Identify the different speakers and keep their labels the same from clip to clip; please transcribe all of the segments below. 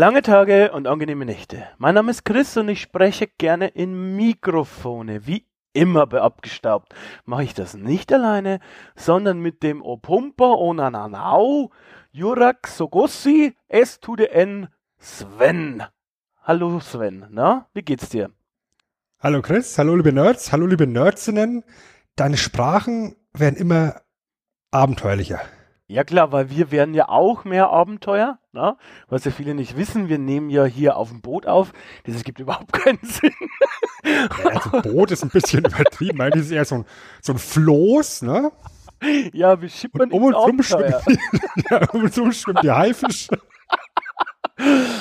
Speaker 1: Lange Tage und angenehme Nächte. Mein Name ist Chris und ich spreche gerne in Mikrofone. Wie immer bei Abgestaubt mache ich das nicht alleine, sondern mit dem Opumpa Onananau, Jurak Sogossi, S to the N, Sven. Hallo Sven, na, wie geht's dir?
Speaker 2: Hallo Chris, hallo liebe Nerds, hallo liebe Nerdsinnen. Deine Sprachen werden immer abenteuerlicher.
Speaker 1: Ja klar, weil wir werden ja auch mehr Abenteuer, ne? was ja viele nicht wissen. Wir nehmen ja hier auf dem Boot auf. Das gibt überhaupt keinen Sinn.
Speaker 2: Ja, also Boot ist ein bisschen übertrieben. Das ist eher so ein, so ein Floß, ne?
Speaker 1: Ja, wie schippern
Speaker 2: um und schwimmen, ja, um und um schwimmen die Haifische.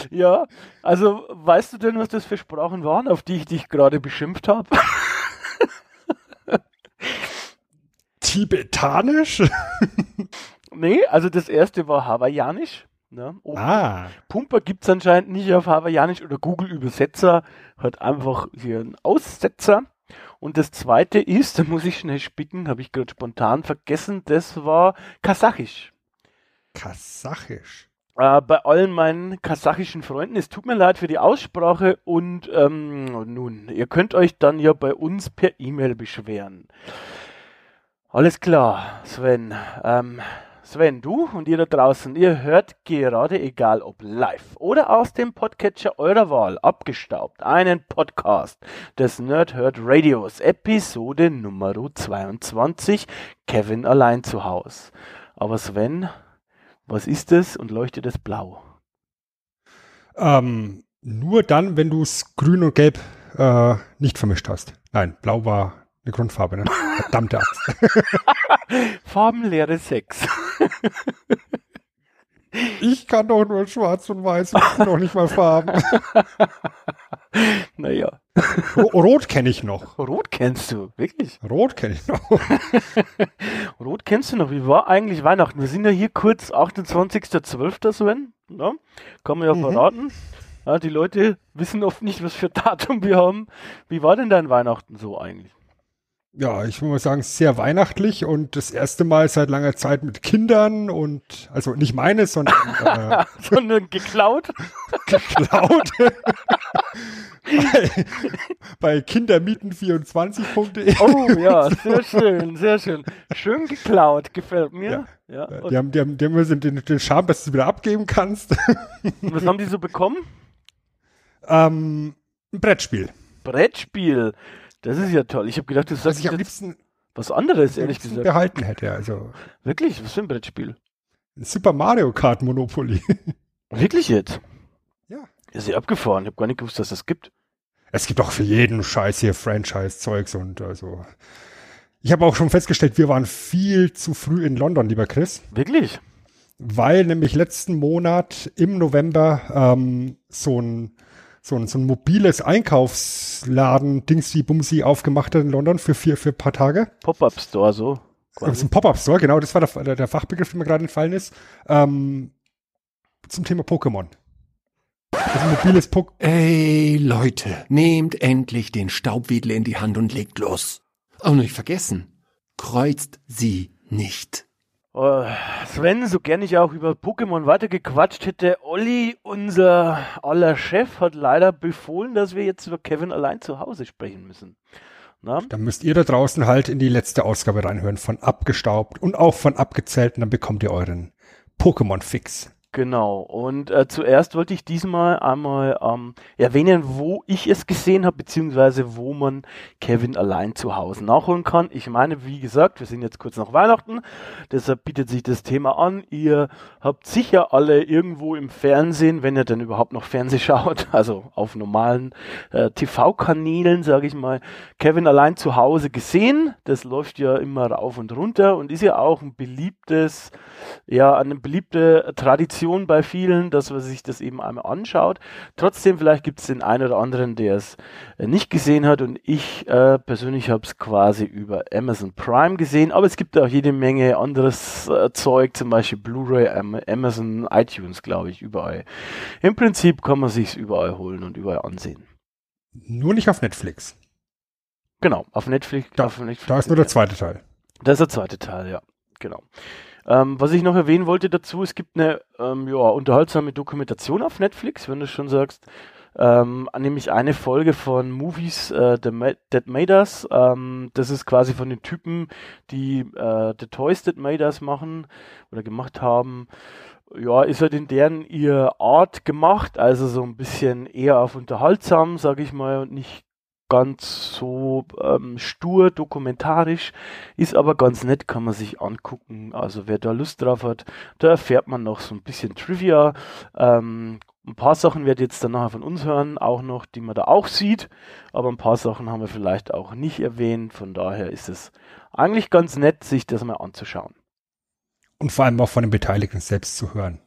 Speaker 1: Ja, also weißt du denn, was das für Sprachen waren, auf die ich dich gerade beschimpft habe?
Speaker 2: Tibetanisch?
Speaker 1: Nee, also das erste war hawaiianisch. Ne?
Speaker 2: ah.
Speaker 1: Pumper gibt es anscheinend nicht auf hawaiianisch oder Google Übersetzer hat einfach hier einen Aussetzer. Und das zweite ist, da muss ich schnell spicken, habe ich gerade spontan vergessen, das war kasachisch.
Speaker 2: Kasachisch?
Speaker 1: Äh, bei allen meinen kasachischen Freunden, es tut mir leid für die Aussprache und ähm, nun, ihr könnt euch dann ja bei uns per E-Mail beschweren. Alles klar, Sven. Ähm, Sven, du und ihr da draußen, ihr hört gerade, egal ob live oder aus dem Podcatcher eurer Wahl, abgestaubt, einen Podcast des Nerdherd Radios, Episode Nummer 22, Kevin allein zu Haus. Aber Sven, was ist es und leuchtet es blau?
Speaker 2: Ähm, nur dann, wenn du es grün und gelb äh, nicht vermischt hast. Nein, blau war eine Grundfarbe, ne? Verdammte Axt.
Speaker 1: Farbenlehre 6.
Speaker 2: ich kann doch nur schwarz und weiß, ich kann doch nicht mal Farben.
Speaker 1: naja.
Speaker 2: Rot kenne ich noch.
Speaker 1: Rot kennst du, wirklich?
Speaker 2: Rot kenne ich noch.
Speaker 1: Rot kennst du noch. Wie war eigentlich Weihnachten? Wir sind ja hier kurz 28.12. Sven. Ja, kann man ja mhm. verraten. Ja, die Leute wissen oft nicht, was für Datum wir haben. Wie war denn dein Weihnachten so eigentlich?
Speaker 2: Ja, ich muss mal sagen, sehr weihnachtlich und das erste Mal seit langer Zeit mit Kindern und, also nicht meine, sondern,
Speaker 1: äh, sondern geklaut.
Speaker 2: geklaut. bei, bei kindermieten24.de.
Speaker 1: Oh ja, sehr schön, sehr schön. Schön geklaut, gefällt mir.
Speaker 2: Ja. ja die, haben, die, haben, die haben den, den Charme, dass du es wieder abgeben kannst.
Speaker 1: Was haben die so bekommen?
Speaker 2: Ähm, ein Brettspiel.
Speaker 1: Brettspiel. Das ist ja toll. Ich habe gedacht, du sagst
Speaker 2: was ich am liebsten
Speaker 1: was anderes, ehrlich gesagt.
Speaker 2: behalten hätte. Also.
Speaker 1: Wirklich? Was für ein Brettspiel?
Speaker 2: Super Mario Kart Monopoly.
Speaker 1: Wirklich jetzt?
Speaker 2: Ja.
Speaker 1: Ist ja abgefahren. Ich habe gar nicht gewusst, dass das gibt.
Speaker 2: Es gibt auch für jeden Scheiß hier Franchise-Zeugs und also. Ich habe auch schon festgestellt, wir waren viel zu früh in London, lieber Chris.
Speaker 1: Wirklich?
Speaker 2: Weil nämlich letzten Monat im November ähm, so ein so ein, so ein mobiles Einkaufsladen, Dingsy Bumsi aufgemacht hat in London für vier, für ein paar Tage.
Speaker 1: Pop-Up Store, so.
Speaker 2: Das ist ein Pop-Up Store, genau, das war der, der Fachbegriff, der mir gerade entfallen ist. Ähm, zum Thema Pokémon.
Speaker 3: Also mobiles Pokémon. Ey, Leute, nehmt endlich den Staubwedel in die Hand und legt los. Und nicht vergessen, kreuzt sie nicht.
Speaker 1: Oh, Sven, so gern ich auch über Pokémon weitergequatscht hätte, Olli, unser aller Chef, hat leider befohlen, dass wir jetzt über Kevin allein zu Hause sprechen müssen.
Speaker 2: Na? Dann müsst ihr da draußen halt in die letzte Ausgabe reinhören von Abgestaubt und auch von Abgezählt und dann bekommt ihr euren Pokémon-Fix.
Speaker 1: Genau. Und äh, zuerst wollte ich diesmal einmal ähm, erwähnen, wo ich es gesehen habe, beziehungsweise wo man Kevin allein zu Hause nachholen kann. Ich meine, wie gesagt, wir sind jetzt kurz nach Weihnachten, deshalb bietet sich das Thema an. Ihr habt sicher alle irgendwo im Fernsehen, wenn ihr denn überhaupt noch Fernsehen schaut, also auf normalen äh, TV-Kanälen, sage ich mal, Kevin allein zu Hause gesehen. Das läuft ja immer rauf und runter und ist ja auch ein beliebtes, ja, eine beliebte Tradition Tradition bei vielen, dass man sich das eben einmal anschaut. Trotzdem, vielleicht gibt es den einen oder anderen, der es äh, nicht gesehen hat und ich äh, persönlich habe es quasi über Amazon Prime gesehen, aber es gibt auch jede Menge anderes äh, Zeug, zum Beispiel Blu-ray, Amazon, iTunes, glaube ich, überall. Im Prinzip kann man sich überall holen und überall ansehen.
Speaker 2: Nur nicht auf Netflix.
Speaker 1: Genau, auf Netflix.
Speaker 2: Da,
Speaker 1: auf Netflix
Speaker 2: da ist nur der zweite Teil.
Speaker 1: Das ist der zweite Teil, ja. Genau. Ähm, was ich noch erwähnen wollte dazu, es gibt eine ähm, ja, unterhaltsame Dokumentation auf Netflix, wenn du schon sagst. Ähm, nämlich eine Folge von Movies äh, That Made Us. Ähm, das ist quasi von den Typen, die äh, The Toys That Made Us machen oder gemacht haben. Ja, ist halt in deren ihr Art gemacht, also so ein bisschen eher auf unterhaltsam, sag ich mal, und nicht ganz so ähm, stur dokumentarisch, ist aber ganz nett, kann man sich angucken. Also wer da Lust drauf hat, da erfährt man noch so ein bisschen Trivia. Ähm, ein paar Sachen werdet ihr jetzt dann nachher von uns hören, auch noch, die man da auch sieht, aber ein paar Sachen haben wir vielleicht auch nicht erwähnt. Von daher ist es eigentlich ganz nett, sich das mal anzuschauen.
Speaker 2: Und vor allem auch von den Beteiligten selbst zu hören.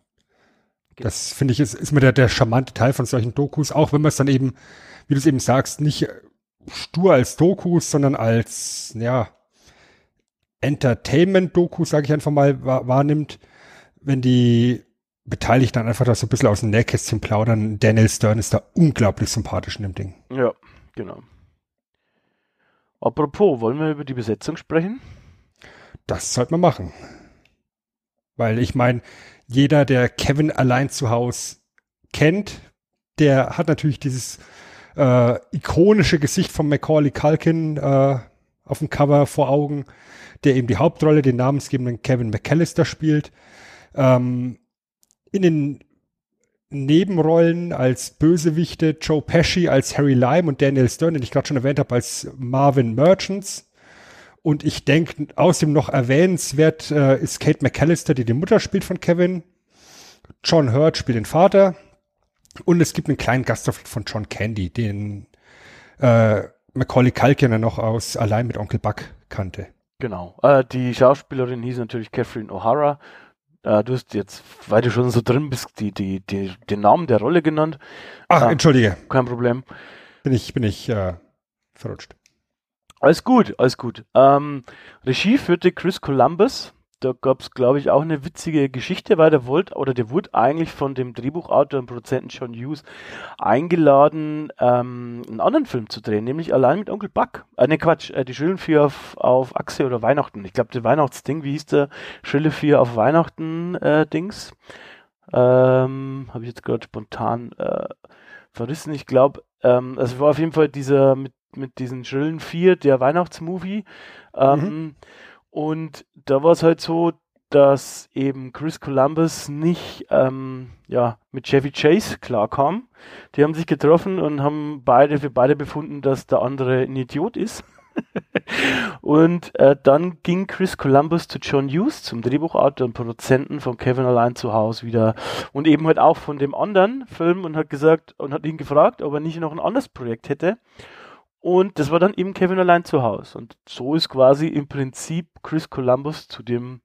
Speaker 2: Genau. Das finde ich ist, ist mir der, der charmante Teil von solchen Dokus, auch wenn man es dann eben, wie du es eben sagst, nicht stur als Dokus, sondern als, ja, Entertainment-Dokus, sage ich einfach mal, wahrnimmt, wenn die Beteiligten dann einfach da so ein bisschen aus dem Nähkästchen plaudern. Daniel Stern ist da unglaublich sympathisch in dem Ding.
Speaker 1: Ja, genau. Apropos, wollen wir über die Besetzung sprechen?
Speaker 2: Das sollte man machen. Weil ich meine, jeder, der Kevin allein zu Hause kennt, der hat natürlich dieses äh, ikonische Gesicht von Macaulay Culkin äh, auf dem Cover vor Augen, der eben die Hauptrolle, den namensgebenden Kevin McAllister spielt. Ähm, in den Nebenrollen als Bösewichte Joe Pesci als Harry Lime und Daniel Stern, den ich gerade schon erwähnt habe, als Marvin Merchants. Und ich denke, außerdem noch erwähnenswert äh, ist Kate McAllister, die die Mutter spielt von Kevin. John Hurt spielt den Vater. Und es gibt einen kleinen Gastauftritt von John Candy, den äh, Macaulay Culkin noch aus Allein mit Onkel Buck kannte.
Speaker 1: Genau. Äh, die Schauspielerin hieß natürlich Catherine O'Hara. Äh, du hast jetzt, weil du schon so drin bist, die, die, die, den Namen der Rolle genannt.
Speaker 2: Ach, äh, entschuldige.
Speaker 1: Kein Problem.
Speaker 2: Bin ich, bin ich äh, verrutscht.
Speaker 1: Alles gut, alles gut. Ähm, Regie führte Chris Columbus da gab es, glaube ich, auch eine witzige Geschichte, weil der wollte, oder der wurde eigentlich von dem Drehbuchautor und Produzenten John Hughes eingeladen, ähm, einen anderen Film zu drehen, nämlich allein mit Onkel Buck. Äh, ne, Quatsch, äh, die Schrillen 4 auf, auf Achse oder Weihnachten. Ich glaube, der Weihnachtsding, wie hieß der? Schrille 4 auf Weihnachten äh, Dings. Ähm, Habe ich jetzt gerade spontan äh, verrissen. Ich glaube, ähm, also war auf jeden Fall dieser mit, mit diesen Schrillen 4, der Weihnachtsmovie. Ähm, mhm. Und da war es halt so, dass eben Chris Columbus nicht ähm, ja, mit Chevy Chase klarkam. Die haben sich getroffen und haben beide für beide befunden, dass der andere ein Idiot ist. und äh, dann ging Chris Columbus zu John Hughes, zum Drehbuchautor und Produzenten von Kevin Allein zu Hause wieder und eben halt auch von dem anderen Film und hat gesagt und hat ihn gefragt, ob er nicht noch ein anderes Projekt hätte. Und das war dann eben Kevin allein zu Hause. Und so ist quasi im Prinzip Chris Columbus zu dem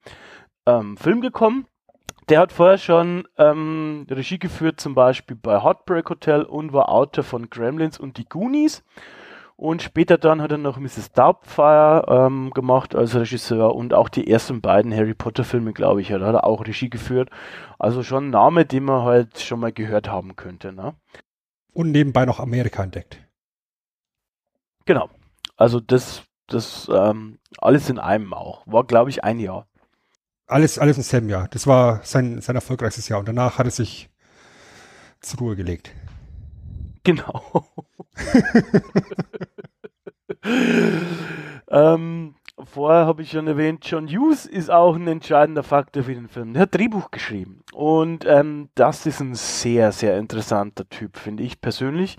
Speaker 1: ähm, Film gekommen. Der hat vorher schon ähm, Regie geführt, zum Beispiel bei Heartbreak Hotel und war Autor von Gremlins und die Goonies. Und später dann hat er noch Mrs. Doubtfire ähm, gemacht als Regisseur und auch die ersten beiden Harry Potter Filme, glaube ich, hat er auch Regie geführt. Also schon ein Name, den man halt schon mal gehört haben könnte. Ne?
Speaker 2: Und nebenbei noch Amerika entdeckt.
Speaker 1: Genau. Also das, das ähm, alles in einem auch. War, glaube ich, ein Jahr.
Speaker 2: Alles, alles im selben Jahr. Das war sein, sein erfolgreichstes Jahr. Und danach hat er sich zur Ruhe gelegt.
Speaker 1: Genau. ähm, vorher habe ich schon erwähnt, John Hughes ist auch ein entscheidender Faktor für den Film. Der hat Drehbuch geschrieben. Und ähm, das ist ein sehr, sehr interessanter Typ, finde ich persönlich.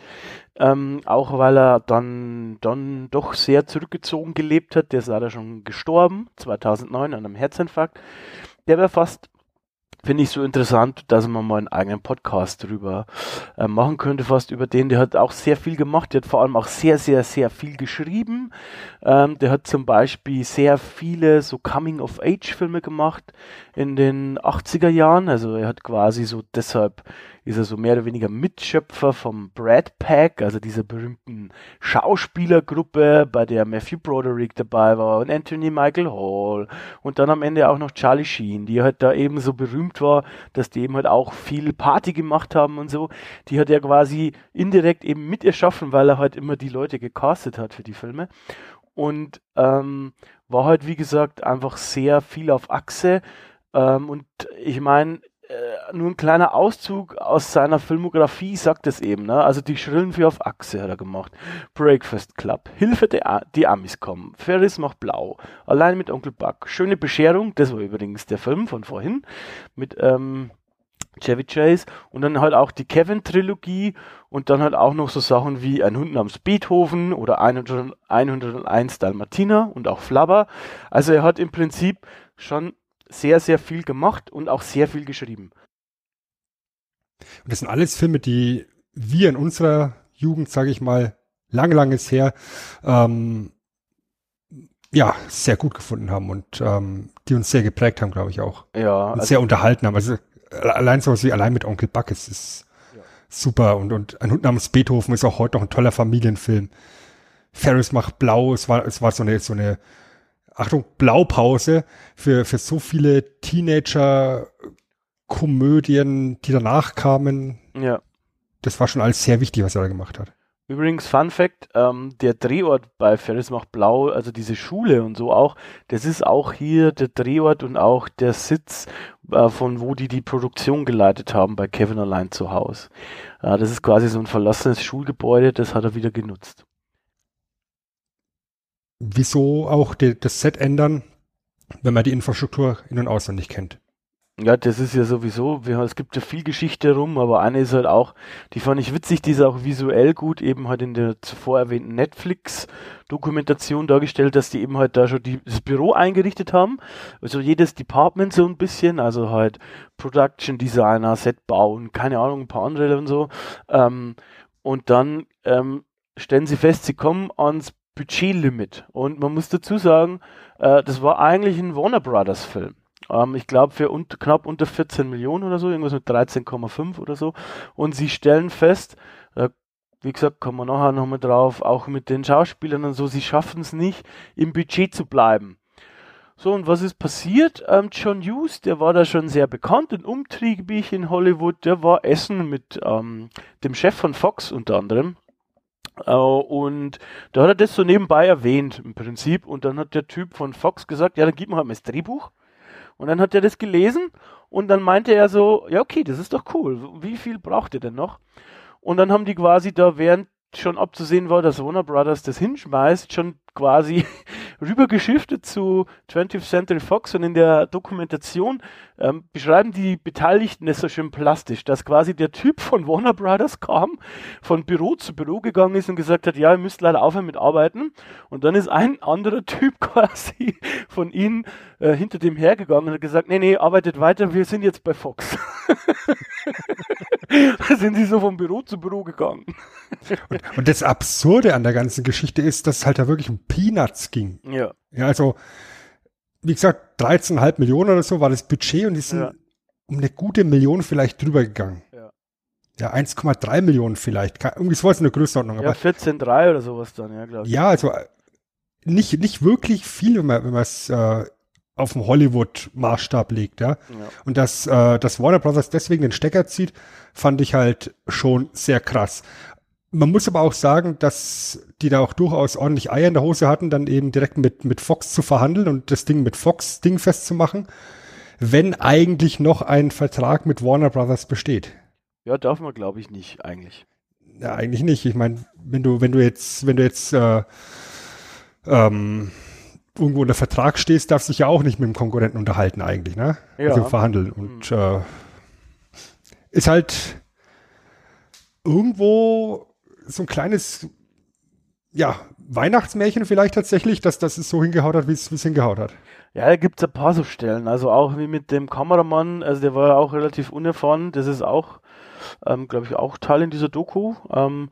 Speaker 1: Ähm, auch weil er dann, dann doch sehr zurückgezogen gelebt hat. Der ist leider schon gestorben, 2009 an einem Herzinfarkt. Der wäre fast finde ich so interessant, dass man mal einen eigenen Podcast drüber äh, machen könnte, fast über den. Der hat auch sehr viel gemacht, der hat vor allem auch sehr, sehr, sehr viel geschrieben. Ähm, der hat zum Beispiel sehr viele so Coming-of-Age-Filme gemacht in den 80er Jahren. Also er hat quasi so deshalb ist er so mehr oder weniger Mitschöpfer vom Brad Pack, also dieser berühmten Schauspielergruppe, bei der Matthew Broderick dabei war und Anthony Michael Hall und dann am Ende auch noch Charlie Sheen, die halt da eben so berühmt war, dass die eben halt auch viel Party gemacht haben und so. Die hat er quasi indirekt eben mit erschaffen, weil er halt immer die Leute gecastet hat für die Filme. Und ähm, war halt, wie gesagt, einfach sehr viel auf Achse. Ähm, und ich meine, äh, nur ein kleiner Auszug aus seiner Filmografie sagt es eben. Ne? Also die Schrillen für auf Achse hat er gemacht. Breakfast Club, Hilfe, der, die Amis kommen, Ferris macht blau, allein mit Onkel Buck, schöne Bescherung, das war übrigens der Film von vorhin mit ähm, Chevy Chase und dann halt auch die Kevin-Trilogie und dann halt auch noch so Sachen wie Ein Hund namens Beethoven oder 100, 101 Dalmatiner und auch Flabber. Also er hat im Prinzip schon sehr, sehr viel gemacht und auch sehr viel geschrieben.
Speaker 2: Und das sind alles Filme, die wir in unserer Jugend, sage ich mal, lange, lange ist her, ähm, ja, sehr gut gefunden haben und ähm, die uns sehr geprägt haben, glaube ich auch.
Speaker 1: Ja.
Speaker 2: Und also sehr unterhalten haben. Also allein sowas wie allein mit Onkel Buck ist, ist ja. super und, und ein Hund namens Beethoven ist auch heute noch ein toller Familienfilm. Ferris macht blau, es war, es war so eine, so eine Achtung, Blaupause für, für so viele Teenager-Komödien, die danach kamen.
Speaker 1: Ja.
Speaker 2: Das war schon alles sehr wichtig, was er da gemacht hat.
Speaker 1: Übrigens, Fun Fact, ähm, der Drehort bei Ferris macht blau, also diese Schule und so auch, das ist auch hier der Drehort und auch der Sitz, äh, von wo die die Produktion geleitet haben bei Kevin allein zu Hause. Äh, das ist quasi so ein verlassenes Schulgebäude, das hat er wieder genutzt
Speaker 2: wieso auch die, das Set ändern, wenn man die Infrastruktur in- und auswendig kennt.
Speaker 1: Ja, das ist ja sowieso, es gibt ja viel Geschichte rum, aber eine ist halt auch, die fand ich witzig, die ist auch visuell gut, eben halt in der zuvor erwähnten Netflix-Dokumentation dargestellt, dass die eben halt da schon die, das Büro eingerichtet haben, also jedes Department so ein bisschen, also halt Production Designer, Set bauen, keine Ahnung, ein paar andere und so, ähm, und dann ähm, stellen sie fest, sie kommen ans Budgetlimit. Und man muss dazu sagen, äh, das war eigentlich ein Warner Brothers Film. Ähm, ich glaube für un knapp unter 14 Millionen oder so, irgendwas mit 13,5 oder so. Und sie stellen fest, äh, wie gesagt, kommen wir nachher nochmal drauf, auch mit den Schauspielern und so, sie schaffen es nicht, im Budget zu bleiben. So, und was ist passiert? Ähm, John Hughes, der war da schon sehr bekannt und umtriebig in Hollywood, der war essen mit ähm, dem Chef von Fox unter anderem, und da hat er das so nebenbei erwähnt im Prinzip. Und dann hat der Typ von Fox gesagt, ja, dann gib mir halt mal das Drehbuch. Und dann hat er das gelesen und dann meinte er so, ja, okay, das ist doch cool. Wie viel braucht ihr denn noch? Und dann haben die quasi da, während schon abzusehen war, dass Warner Brothers das hinschmeißt, schon quasi rübergeschiftet zu 20th Century Fox und in der Dokumentation ähm, beschreiben die Beteiligten das so schön plastisch, dass quasi der Typ von Warner Brothers kam, von Büro zu Büro gegangen ist und gesagt hat, ja, ihr müsst leider aufhören mit Arbeiten. Und dann ist ein anderer Typ quasi von ihnen äh, hinter dem hergegangen und hat gesagt, nee, nee, arbeitet weiter, wir sind jetzt bei Fox. da sind sie so von Büro zu Büro gegangen.
Speaker 2: und, und das Absurde an der ganzen Geschichte ist, dass es halt da wirklich um Peanuts ging.
Speaker 1: Ja.
Speaker 2: Ja, also, wie gesagt, 13,5 Millionen oder so war das Budget und die sind ja. um eine gute Million vielleicht drüber gegangen. Ja. Ja, 1,3 Millionen vielleicht. Irgendwie so was in der Größenordnung.
Speaker 1: Ja, 14,3 oder sowas dann, ja, glaube
Speaker 2: ich. Ja, also nicht, nicht wirklich viel, wenn man, wenn man es äh, auf dem Hollywood-Maßstab legt, ja. ja. Und dass, äh, dass Warner Brothers deswegen den Stecker zieht, fand ich halt schon sehr krass. Man muss aber auch sagen, dass die da auch durchaus ordentlich Eier in der Hose hatten, dann eben direkt mit, mit Fox zu verhandeln und das Ding mit Fox Ding festzumachen, wenn eigentlich noch ein Vertrag mit Warner Brothers besteht.
Speaker 1: Ja, darf man glaube ich nicht, eigentlich.
Speaker 2: Ja, eigentlich nicht. Ich meine, wenn du, wenn du jetzt, wenn du jetzt äh, ähm, irgendwo unter Vertrag stehst, darfst du dich ja auch nicht mit dem Konkurrenten unterhalten eigentlich, ne? Ja. Also verhandeln. Und mhm. äh, ist halt irgendwo so ein kleines ja, Weihnachtsmärchen vielleicht tatsächlich, dass das es so hingehaut hat, wie es hingehaut hat.
Speaker 1: Ja, da gibt es ein paar so Stellen. Also auch wie mit dem Kameramann, also der war ja auch relativ unerfahren. Das ist auch, ähm, glaube ich, auch Teil in dieser Doku. Ähm,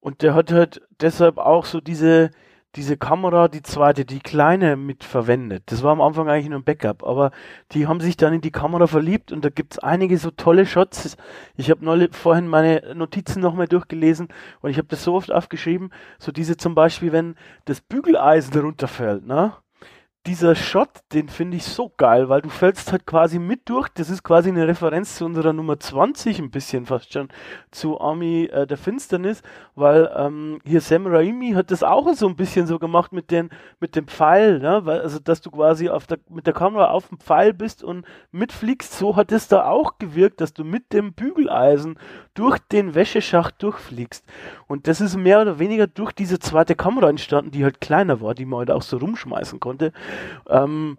Speaker 1: und der hat halt deshalb auch so diese, diese Kamera, die zweite, die kleine mit verwendet. Das war am Anfang eigentlich nur ein Backup, aber die haben sich dann in die Kamera verliebt und da gibt es einige so tolle Shots. Ich habe vorhin meine Notizen nochmal durchgelesen und ich habe das so oft aufgeschrieben, so diese zum Beispiel, wenn das Bügeleisen runterfällt, ne? Dieser Shot, den finde ich so geil, weil du fällst halt quasi mit durch. Das ist quasi eine Referenz zu unserer Nummer 20, ein bisschen fast schon zu Army äh, der Finsternis, weil ähm, hier Sam Raimi hat das auch so ein bisschen so gemacht mit den mit dem Pfeil, ne? weil, also dass du quasi auf der, mit der Kamera auf dem Pfeil bist und mitfliegst. So hat es da auch gewirkt, dass du mit dem Bügeleisen durch den Wäscheschacht durchfliegst. Und das ist mehr oder weniger durch diese zweite Kamera entstanden, die halt kleiner war, die man halt auch so rumschmeißen konnte. Ähm,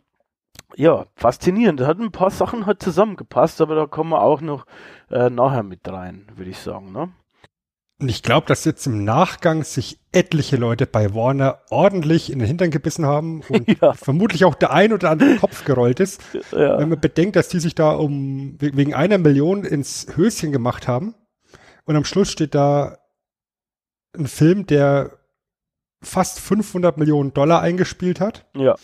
Speaker 1: ja, faszinierend. Da hat ein paar Sachen halt zusammengepasst, aber da kommen wir auch noch äh, nachher mit rein, würde ich sagen. Ne?
Speaker 2: Und ich glaube, dass jetzt im Nachgang sich etliche Leute bei Warner ordentlich in den Hintern gebissen haben und ja. vermutlich auch der ein oder andere Kopf gerollt ist. Ja. Wenn man bedenkt, dass die sich da um wegen einer Million ins Höschen gemacht haben und am Schluss steht da ein Film, der fast 500 Millionen Dollar eingespielt hat.
Speaker 1: Ja.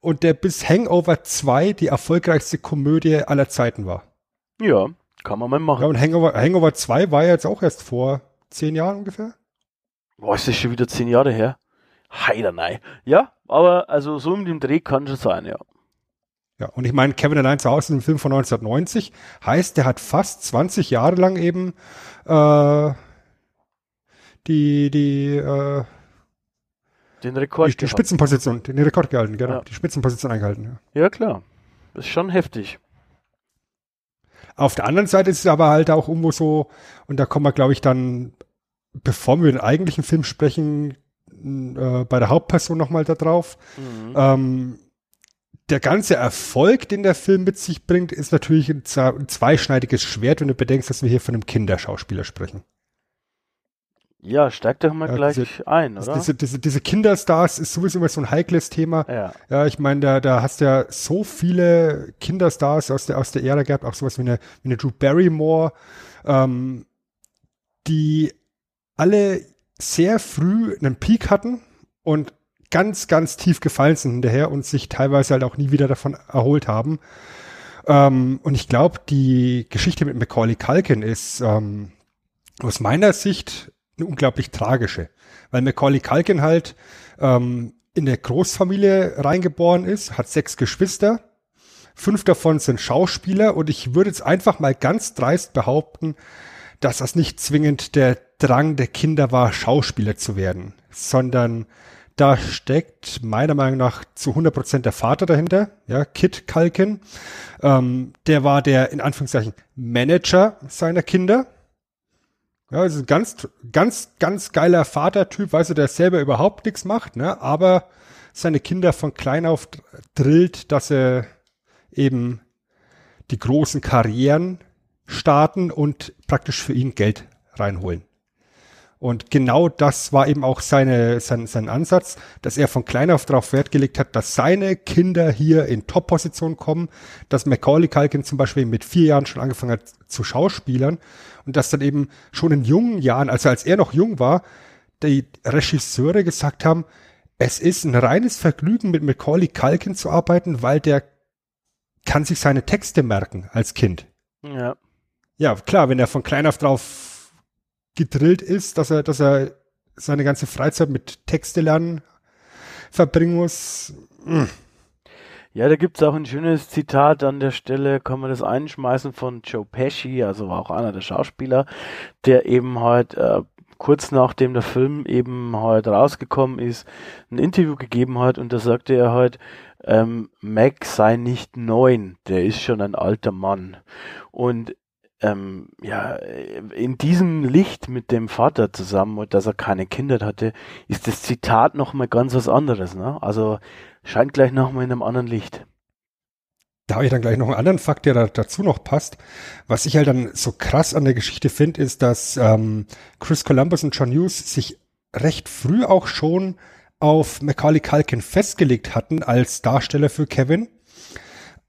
Speaker 2: Und der bis Hangover 2 die erfolgreichste Komödie aller Zeiten war.
Speaker 1: Ja, kann man mal machen. Ja,
Speaker 2: und Hangover, Hangover 2 war ja jetzt auch erst vor zehn Jahren ungefähr.
Speaker 1: Boah, ist das schon wieder zehn Jahre her? Heider nein. Ja, aber also so in dem Dreh kann schon sein, ja.
Speaker 2: Ja, und ich meine, Kevin allein zu Hause ist ein Film von 1990, heißt, der hat fast 20 Jahre lang eben äh, die, die äh,
Speaker 1: den Rekord
Speaker 2: die, die Spitzenposition, den Rekord gehalten, genau. Ja. Die Spitzenposition eingehalten.
Speaker 1: Ja. ja, klar. Das ist schon heftig.
Speaker 2: Auf der anderen Seite ist es aber halt auch irgendwo so, und da kommen wir, glaube ich, dann, bevor wir den eigentlichen Film sprechen, äh, bei der Hauptperson nochmal da drauf. Mhm. Ähm, der ganze Erfolg, den der Film mit sich bringt, ist natürlich ein, ein zweischneidiges Schwert, wenn du bedenkst, dass wir hier von einem Kinderschauspieler sprechen.
Speaker 1: Ja, steig doch mal ja, gleich diese, ein, oder?
Speaker 2: Diese, diese, diese Kinderstars ist sowieso immer so ein heikles Thema. Ja, ja ich meine, da, da hast du ja so viele Kinderstars aus der, aus der Ära gehabt, auch sowas wie eine, wie eine Drew Barrymore, ähm, die alle sehr früh einen Peak hatten und ganz, ganz tief gefallen sind hinterher und sich teilweise halt auch nie wieder davon erholt haben. Ähm, und ich glaube, die Geschichte mit Macaulay Culkin ist ähm, aus meiner Sicht eine unglaublich tragische, weil Macaulay Culkin halt ähm, in eine Großfamilie reingeboren ist, hat sechs Geschwister, fünf davon sind Schauspieler und ich würde jetzt einfach mal ganz dreist behaupten, dass das nicht zwingend der Drang der Kinder war, Schauspieler zu werden, sondern da steckt meiner Meinung nach zu 100 Prozent der Vater dahinter, ja, Kit Culkin. Ähm, der war der, in Anführungszeichen, Manager seiner Kinder. Ja, also ganz, ganz, ganz geiler Vatertyp, weißt du, der selber überhaupt nichts macht, ne? Aber seine Kinder von klein auf drillt, dass er eben die großen Karrieren starten und praktisch für ihn Geld reinholen. Und genau das war eben auch seine, sein, sein Ansatz, dass er von klein auf darauf Wert gelegt hat, dass seine Kinder hier in Top-Position kommen, dass Macaulay Culkin zum Beispiel mit vier Jahren schon angefangen hat zu Schauspielern und dass dann eben schon in jungen Jahren, also als er noch jung war, die Regisseure gesagt haben, es ist ein reines Vergnügen, mit Macaulay Culkin zu arbeiten, weil der kann sich seine Texte merken als Kind.
Speaker 1: Ja.
Speaker 2: Ja, klar, wenn er von klein auf drauf gedrillt ist, dass er, dass er seine ganze Freizeit mit Texte lernen verbringen muss. Mh.
Speaker 1: Ja, da gibt's auch ein schönes Zitat an der Stelle, kann man das einschmeißen von Joe Pesci, also auch einer der Schauspieler, der eben halt äh, kurz nachdem der Film eben halt rausgekommen ist, ein Interview gegeben hat und da sagte er halt, ähm, Mac sei nicht neun, der ist schon ein alter Mann. Und ähm, ja, in diesem Licht mit dem Vater zusammen und dass er keine Kinder hatte, ist das Zitat nochmal ganz was anderes. Ne? Also scheint gleich nochmal in einem anderen Licht.
Speaker 2: Da habe ich dann gleich noch einen anderen Fakt, der da, dazu noch passt. Was ich halt dann so krass an der Geschichte finde, ist, dass ähm, Chris Columbus und John Hughes sich recht früh auch schon auf Macaulay Culkin festgelegt hatten als Darsteller für Kevin,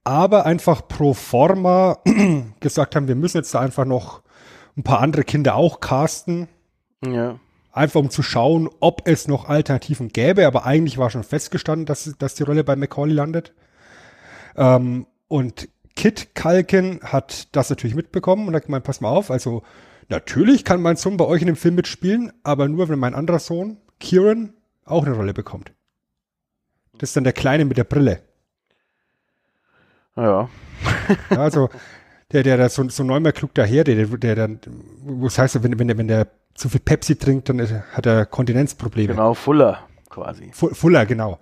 Speaker 2: aber einfach pro forma gesagt haben, wir müssen jetzt da einfach noch ein paar andere Kinder auch casten.
Speaker 1: Ja.
Speaker 2: Einfach um zu schauen, ob es noch Alternativen gäbe, aber eigentlich war schon festgestanden, dass, dass die Rolle bei Macaulay landet. Ähm, und Kit Kalken hat das natürlich mitbekommen und hat gemeint, pass mal auf, also natürlich kann mein Sohn bei euch in dem Film mitspielen, aber nur, wenn mein anderer Sohn, Kieran, auch eine Rolle bekommt. Das ist dann der Kleine mit der Brille.
Speaker 1: Ja.
Speaker 2: ja also, der, der da so, so neunmal klug daher, der, der dann, was heißt, wenn, wenn, der, wenn der zu viel Pepsi trinkt, dann hat er Kontinenzprobleme.
Speaker 1: Genau, Fuller quasi.
Speaker 2: Fuller, genau.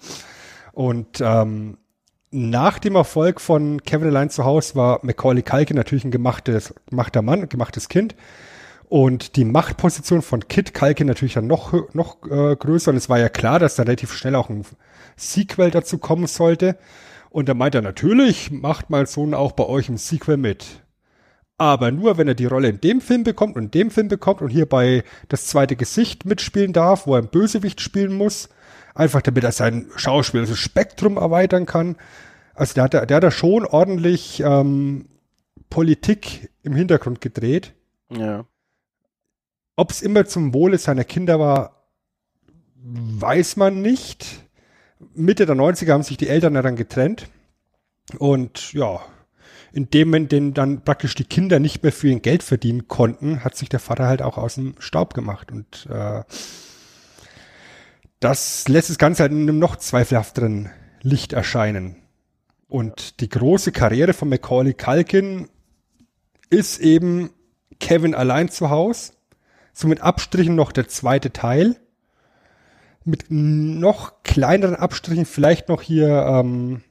Speaker 2: Und ähm, nach dem Erfolg von Kevin Allein zu Hause war Macaulay Culkin natürlich ein gemachtes, gemachter Mann, gemachtes Kind. Und die Machtposition von Kit Culkin natürlich dann noch, noch äh, größer. Und es war ja klar, dass da relativ schnell auch ein Sequel dazu kommen sollte. Und da meint er, natürlich macht mein Sohn auch bei euch im Sequel mit. Aber nur, wenn er die Rolle in dem Film bekommt und in dem Film bekommt und hierbei das zweite Gesicht mitspielen darf, wo er ein Bösewicht spielen muss. Einfach damit er sein Schauspiel, also Spektrum erweitern kann. Also der hat, der hat da schon ordentlich ähm, Politik im Hintergrund gedreht.
Speaker 1: Ja.
Speaker 2: Ob es immer zum Wohle seiner Kinder war, weiß man nicht. Mitte der 90er haben sich die Eltern dann getrennt. Und ja, in dem Moment, den dann praktisch die Kinder nicht mehr für ihn Geld verdienen konnten, hat sich der Vater halt auch aus dem Staub gemacht. Und äh, das lässt das Ganze halt in einem noch zweifelhafteren Licht erscheinen. Und die große Karriere von Macaulay Culkin ist eben Kevin allein zu Hause. So mit Abstrichen noch der zweite Teil. Mit noch kleineren Abstrichen vielleicht noch hier, ähm,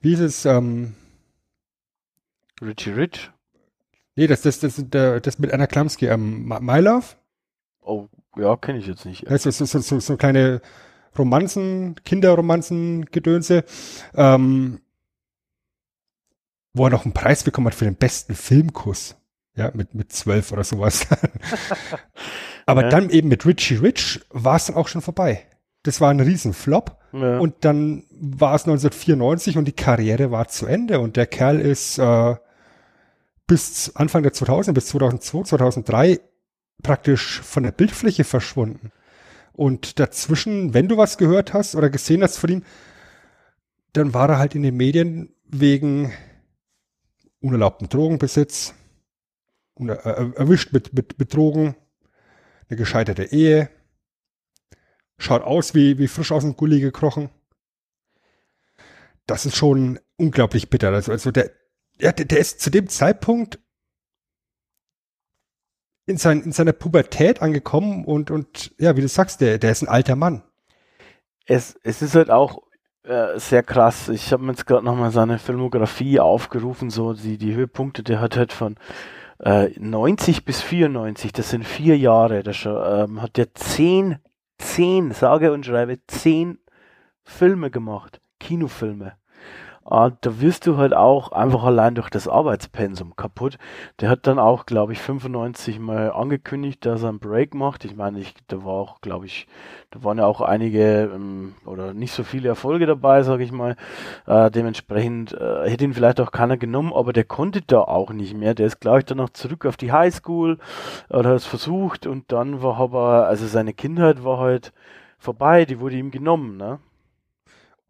Speaker 2: wie ist es, ähm,
Speaker 1: Richie Rich?
Speaker 2: Nee, das, das, das, das, das mit Anna Klamski, ähm, My Love?
Speaker 1: Oh, ja, kenne ich jetzt nicht.
Speaker 2: Also so, so, so, so kleine Romanzen, Kinderromanzen-Gedönse. Ähm, wo er noch einen Preis bekommen hat für den besten Filmkuss. Ja, mit, mit zwölf oder sowas. Aber ja. dann eben mit Richie Rich war es dann auch schon vorbei. Das war ein Riesenflop. Ja. Und dann war es 1994 und die Karriere war zu Ende. Und der Kerl ist äh, bis Anfang der 2000, bis 2002, 2003 praktisch von der Bildfläche verschwunden. Und dazwischen, wenn du was gehört hast oder gesehen hast von ihm, dann war er halt in den Medien wegen unerlaubten Drogenbesitz, äh, erwischt mit, mit, mit Drogen, eine gescheiterte Ehe, schaut aus wie, wie frisch aus dem Gully gekrochen. Das ist schon unglaublich bitter. Also, also der, ja, der, der ist zu dem Zeitpunkt in, sein, in seiner Pubertät angekommen und, und ja, wie du sagst, der, der ist ein alter Mann.
Speaker 1: Es, es ist halt auch äh, sehr krass. Ich habe mir jetzt gerade nochmal seine Filmografie aufgerufen, so die, die Höhepunkte, der hat halt von äh, 90 bis 94, das sind vier Jahre, da ähm, hat der zehn, zehn, sage und schreibe, zehn Filme gemacht, Kinofilme. Da wirst du halt auch einfach allein durch das Arbeitspensum kaputt. Der hat dann auch, glaube ich, 95 mal angekündigt, dass er einen Break macht. Ich meine, ich, da war auch, glaube ich, da waren ja auch einige ähm, oder nicht so viele Erfolge dabei, sage ich mal. Uh, dementsprechend uh, hätte ihn vielleicht auch keiner genommen, aber der konnte da auch nicht mehr. Der ist, glaube ich, dann noch zurück auf die Highschool oder hat es versucht und dann war aber, also seine Kindheit war halt vorbei, die wurde ihm genommen, ne?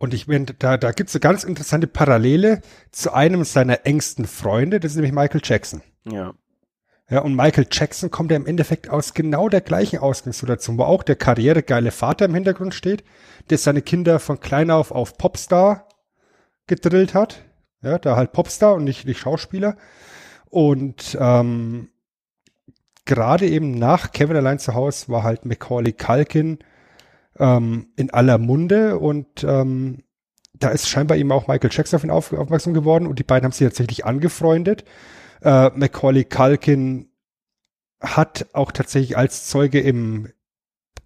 Speaker 2: Und ich meine, da, da gibt es eine ganz interessante Parallele zu einem seiner engsten Freunde, das ist nämlich Michael Jackson.
Speaker 1: Ja.
Speaker 2: Ja, und Michael Jackson kommt ja im Endeffekt aus genau der gleichen Ausgangssituation, wo auch der karrieregeile Vater im Hintergrund steht, der seine Kinder von klein auf auf Popstar gedrillt hat. Ja, da halt Popstar und nicht, nicht Schauspieler. Und ähm, gerade eben nach Kevin allein zu Hause war halt Macaulay Culkin ähm, in aller Munde und ähm, da ist scheinbar eben auch Michael Jackson auf ihn auf, aufmerksam geworden und die beiden haben sich tatsächlich angefreundet. Äh, Macaulay Culkin hat auch tatsächlich als Zeuge im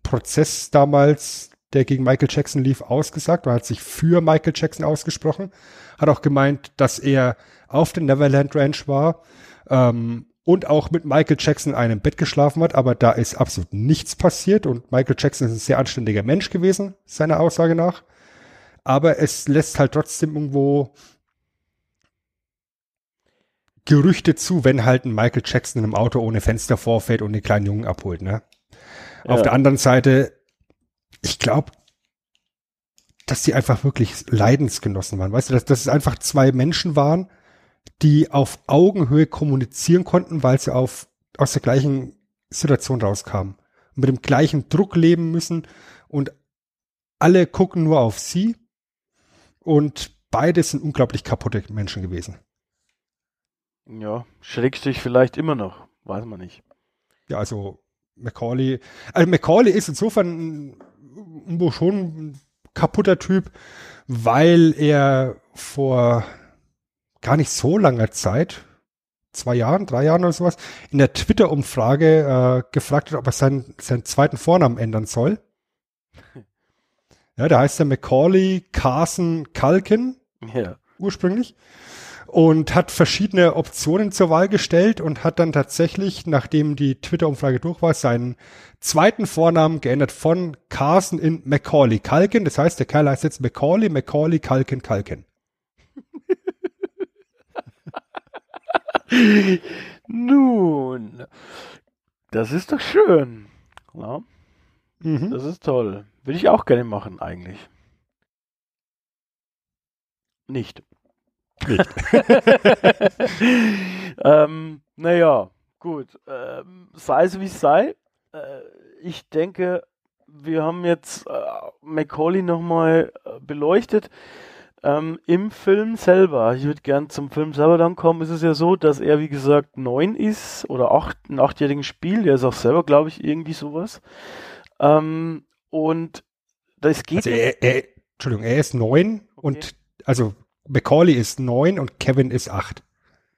Speaker 2: Prozess damals, der gegen Michael Jackson lief, ausgesagt. Man hat sich für Michael Jackson ausgesprochen. Hat auch gemeint, dass er auf der Neverland Ranch war, ähm, und auch mit Michael Jackson in einem Bett geschlafen hat, aber da ist absolut nichts passiert und Michael Jackson ist ein sehr anständiger Mensch gewesen, seiner Aussage nach. Aber es lässt halt trotzdem irgendwo Gerüchte zu, wenn halt ein Michael Jackson in einem Auto ohne Fenster vorfährt und den kleinen Jungen abholt, ne? Ja. Auf der anderen Seite, ich glaube, dass die einfach wirklich Leidensgenossen waren. Weißt du, dass, dass es einfach zwei Menschen waren, die auf Augenhöhe kommunizieren konnten, weil sie auf, aus der gleichen Situation rauskamen. Und mit dem gleichen Druck leben müssen und alle gucken nur auf sie und beide sind unglaublich kaputte Menschen gewesen.
Speaker 1: Ja, Schrägstrich vielleicht immer noch, weiß man nicht.
Speaker 2: Ja, also Macaulay, also Macaulay ist insofern schon ein kaputter Typ, weil er vor gar nicht so langer Zeit, zwei Jahren, drei Jahren oder sowas, in der Twitter-Umfrage äh, gefragt hat, ob er seinen, seinen zweiten Vornamen ändern soll. Ja, da heißt er Macaulay Carson Kalkin. Ja. Ursprünglich. Und hat verschiedene Optionen zur Wahl gestellt und hat dann tatsächlich, nachdem die Twitter-Umfrage durch war, seinen zweiten Vornamen geändert von Carson in Macaulay Kalkin. Das heißt, der Kerl heißt jetzt Macaulay, Macaulay Kalkin Kalkin.
Speaker 1: Nun, das ist doch schön. Ja? Mhm. Das ist toll. Würde ich auch gerne machen, eigentlich. Nicht. Nicht. ähm, naja, gut. Ähm, sei es wie es sei. Äh, ich denke, wir haben jetzt äh, Macaulay nochmal äh, beleuchtet. Ähm, Im Film selber, ich würde gern zum Film selber dann kommen, ist es ja so, dass er, wie gesagt, neun ist oder acht, ein achtjährigen Spiel, der ist auch selber, glaube ich, irgendwie sowas. Ähm, und das geht.
Speaker 2: Also er, er, Entschuldigung, er ist neun okay. und also Macaulay ist neun und Kevin ist acht.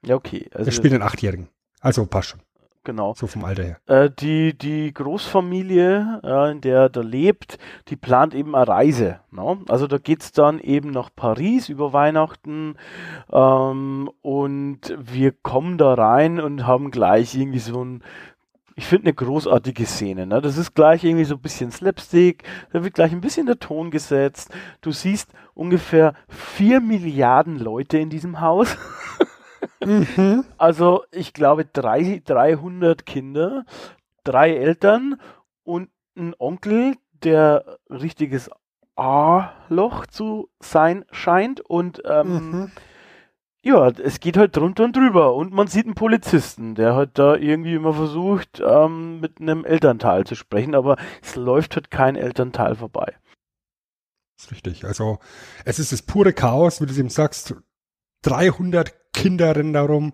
Speaker 1: Ja, okay.
Speaker 2: Also, er spielt einen Achtjährigen. Also passt schon.
Speaker 1: Genau.
Speaker 2: So vom Alter her.
Speaker 1: Äh, die, die Großfamilie, äh, in der er lebt, die plant eben eine Reise. Ne? Also da geht es dann eben nach Paris über Weihnachten ähm, und wir kommen da rein und haben gleich irgendwie so ein ich finde eine großartige Szene. Ne? Das ist gleich irgendwie so ein bisschen Slapstick, da wird gleich ein bisschen der Ton gesetzt. Du siehst ungefähr vier Milliarden Leute in diesem Haus. Mhm. Also ich glaube drei, 300 Kinder, drei Eltern und ein Onkel, der richtiges A-Loch zu sein scheint und ähm, mhm. ja, es geht halt drunter und drüber und man sieht einen Polizisten, der halt da irgendwie immer versucht, ähm, mit einem Elternteil zu sprechen, aber es läuft halt kein Elternteil vorbei.
Speaker 2: Das ist richtig. Also es ist das pure Chaos, wie du es eben sagst. 300 Kinder rennen da rum.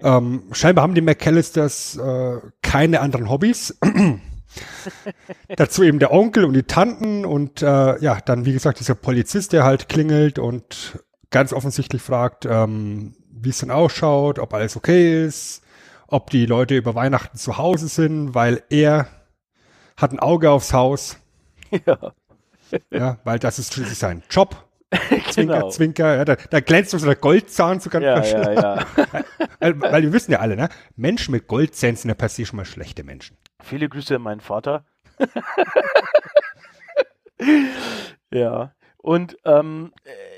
Speaker 2: Ähm, scheinbar haben die McAllisters äh, keine anderen Hobbys. Dazu eben der Onkel und die Tanten und äh, ja, dann wie gesagt dieser Polizist, der halt klingelt und ganz offensichtlich fragt, ähm, wie es denn ausschaut, ob alles okay ist, ob die Leute über Weihnachten zu Hause sind, weil er hat ein Auge aufs Haus. Ja. ja, weil das ist schließlich sein Job. Zwinker, genau. Zwinker, ja, da, da glänzt so der Goldzahn so ganz
Speaker 1: ja, ja, ja.
Speaker 2: weil, weil wir wissen ja alle, ne? Menschen mit Goldzähnen sind ja per se schon mal schlechte Menschen.
Speaker 1: Viele Grüße an meinen Vater. ja. Und ähm,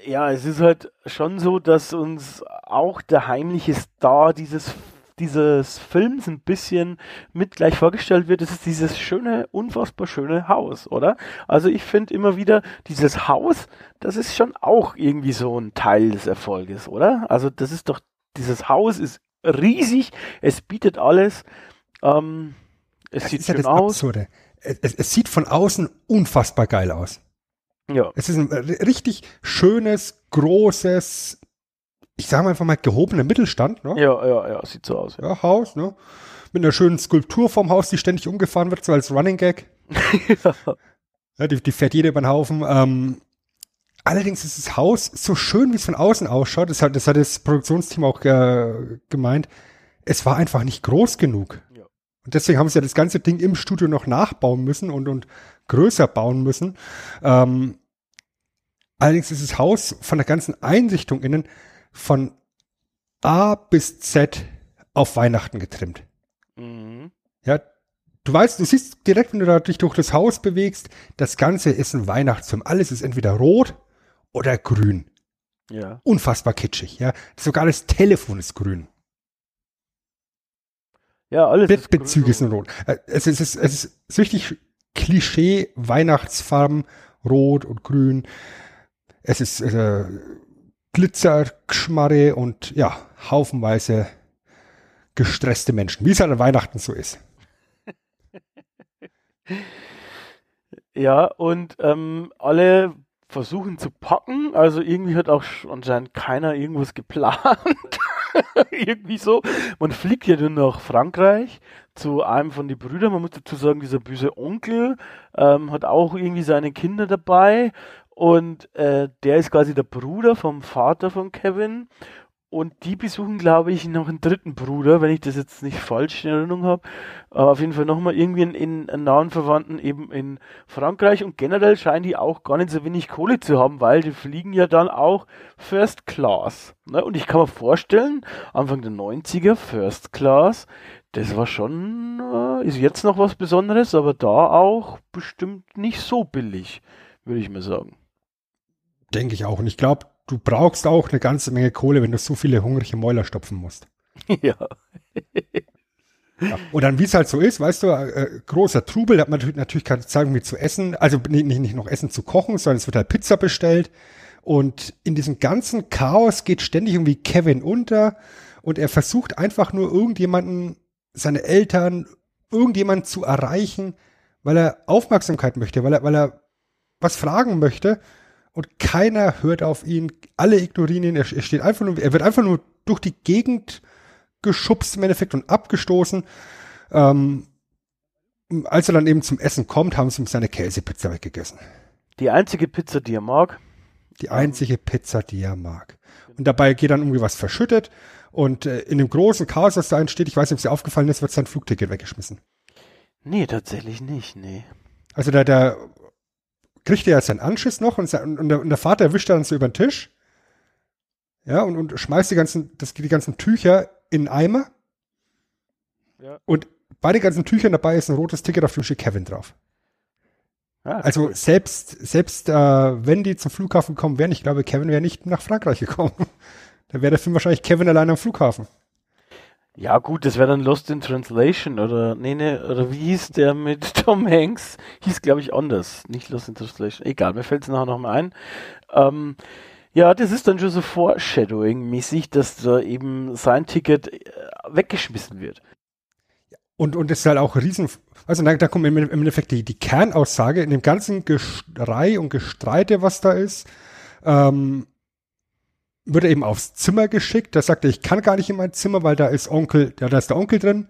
Speaker 1: ja, es ist halt schon so, dass uns auch der heimliche Star dieses dieses Films ein bisschen mit gleich vorgestellt wird, ist dieses schöne, unfassbar schöne Haus, oder? Also ich finde immer wieder, dieses Haus, das ist schon auch irgendwie so ein Teil des Erfolges, oder? Also das ist doch, dieses Haus ist riesig, es bietet alles, ähm, es das sieht schön ja aus.
Speaker 2: Es, es sieht von außen unfassbar geil aus. Ja. Es ist ein richtig schönes, großes, ich sage mal einfach mal gehobener Mittelstand, ne?
Speaker 1: Ja, ja, ja, sieht so aus.
Speaker 2: Ja, ja Haus, ne? Mit einer schönen Skulptur vom Haus, die ständig umgefahren wird, so als Running Gag. ja. die, die, fährt jeder über den Haufen. Ähm, allerdings ist das Haus so schön, wie es von außen ausschaut. Das hat das, hat das Produktionsteam auch äh, gemeint. Es war einfach nicht groß genug. Ja. Und deswegen haben sie ja das ganze Ding im Studio noch nachbauen müssen und, und größer bauen müssen. Ähm, allerdings ist das Haus von der ganzen Einrichtung innen von A bis Z auf Weihnachten getrimmt.
Speaker 1: Mhm.
Speaker 2: Ja, du weißt, du siehst direkt, wenn du da dich durch das Haus bewegst, das Ganze ist ein Weihnachtsfilm. Alles ist entweder rot oder grün.
Speaker 1: Ja.
Speaker 2: Unfassbar kitschig, ja. Sogar das Telefon ist grün.
Speaker 1: Ja, alles ist
Speaker 2: Bettbezüge sind rot. Äh, Es ist, es ist, es ist richtig Klischee, Weihnachtsfarben, rot und grün. Es ist äh, Glitzergeschmarre und ja, haufenweise gestresste Menschen, wie es an Weihnachten so ist.
Speaker 1: Ja, und ähm, alle versuchen zu packen. Also irgendwie hat auch sch- anscheinend keiner irgendwas geplant. irgendwie so. Man fliegt ja dann nach Frankreich zu einem von den Brüdern. Man muss dazu sagen, dieser böse Onkel ähm, hat auch irgendwie seine Kinder dabei. Und äh, der ist quasi der Bruder vom Vater von Kevin. Und die besuchen, glaube ich, noch einen dritten Bruder, wenn ich das jetzt nicht falsch in Erinnerung habe. Aber auf jeden Fall nochmal irgendwie einen, in, einen nahen Verwandten eben in Frankreich. Und generell scheinen die auch gar nicht so wenig Kohle zu haben, weil die fliegen ja dann auch First Class. Ne? Und ich kann mir vorstellen, Anfang der 90er First Class, das war schon, äh, ist jetzt noch was Besonderes, aber da auch bestimmt nicht so billig, würde ich mal sagen.
Speaker 2: Denke ich auch. Und ich glaube, du brauchst auch eine ganze Menge Kohle, wenn du so viele hungrige Mäuler stopfen musst.
Speaker 1: ja.
Speaker 2: Ja. Und dann, wie es halt so ist, weißt du, äh, großer Trubel, da hat man natürlich, keine Zeit, irgendwie zu essen, also nicht, nicht, nicht noch Essen zu kochen, sondern es wird halt Pizza bestellt. Und in diesem ganzen Chaos geht ständig irgendwie Kevin unter und er versucht einfach nur irgendjemanden, seine Eltern, irgendjemanden zu erreichen, weil er Aufmerksamkeit möchte, weil er, weil er was fragen möchte und keiner hört auf ihn, alle ignorieren ihn, er, er steht einfach nur, er wird einfach nur durch die Gegend geschubst im Endeffekt und abgestoßen. Ähm, als er dann eben zum Essen kommt, haben sie ihm seine Käsepizza weggegessen.
Speaker 1: Die einzige Pizza, die er mag.
Speaker 2: Die einzige Pizza, die er mag. Und dabei geht dann irgendwie was verschüttet und äh, in dem großen Chaos, was da entsteht, ich weiß nicht, ob es dir aufgefallen ist, wird sein Flugticket weggeschmissen.
Speaker 1: Nee, tatsächlich nicht, nee.
Speaker 2: Also da, da kriegt er ja seinen Anschiss noch und, sein, und, der, und der Vater erwischt er dann so über den Tisch. Ja, und, und schmeißt die ganzen, das, die ganzen Tücher in einen Eimer.
Speaker 1: Ja.
Speaker 2: Und bei den ganzen Tüchern dabei ist ein rotes Ticket, auf steht Kevin drauf.
Speaker 1: Ah,
Speaker 2: Also selbst, selbst äh, wenn die zum Flughafen kommen wären, ich glaube, Kevin wäre nicht nach Frankreich gekommen. Dann wäre der Film wahrscheinlich Kevin allein am Flughafen.
Speaker 1: Ja, gut, das wäre dann Lost in Translation oder, nee, nee, oder wie hieß der mit Tom Hanks? Hieß, glaube ich, anders. Nicht Lost in Translation. Egal, mir fällt es nachher nochmal ein. Ähm, ja, das ist dann schon so Foreshadowing-mäßig, dass da eben sein Ticket äh, weggeschmissen wird.
Speaker 2: Und, und das ist halt auch riesen, also da, da kommt im im Endeffekt die, die Kernaussage in dem ganzen Gestrei und Gestreite, was da ist, ähm, wird er eben aufs Zimmer geschickt. Da sagt er, ich kann gar nicht in mein Zimmer, weil da ist Onkel, ja, da ist der Onkel drin.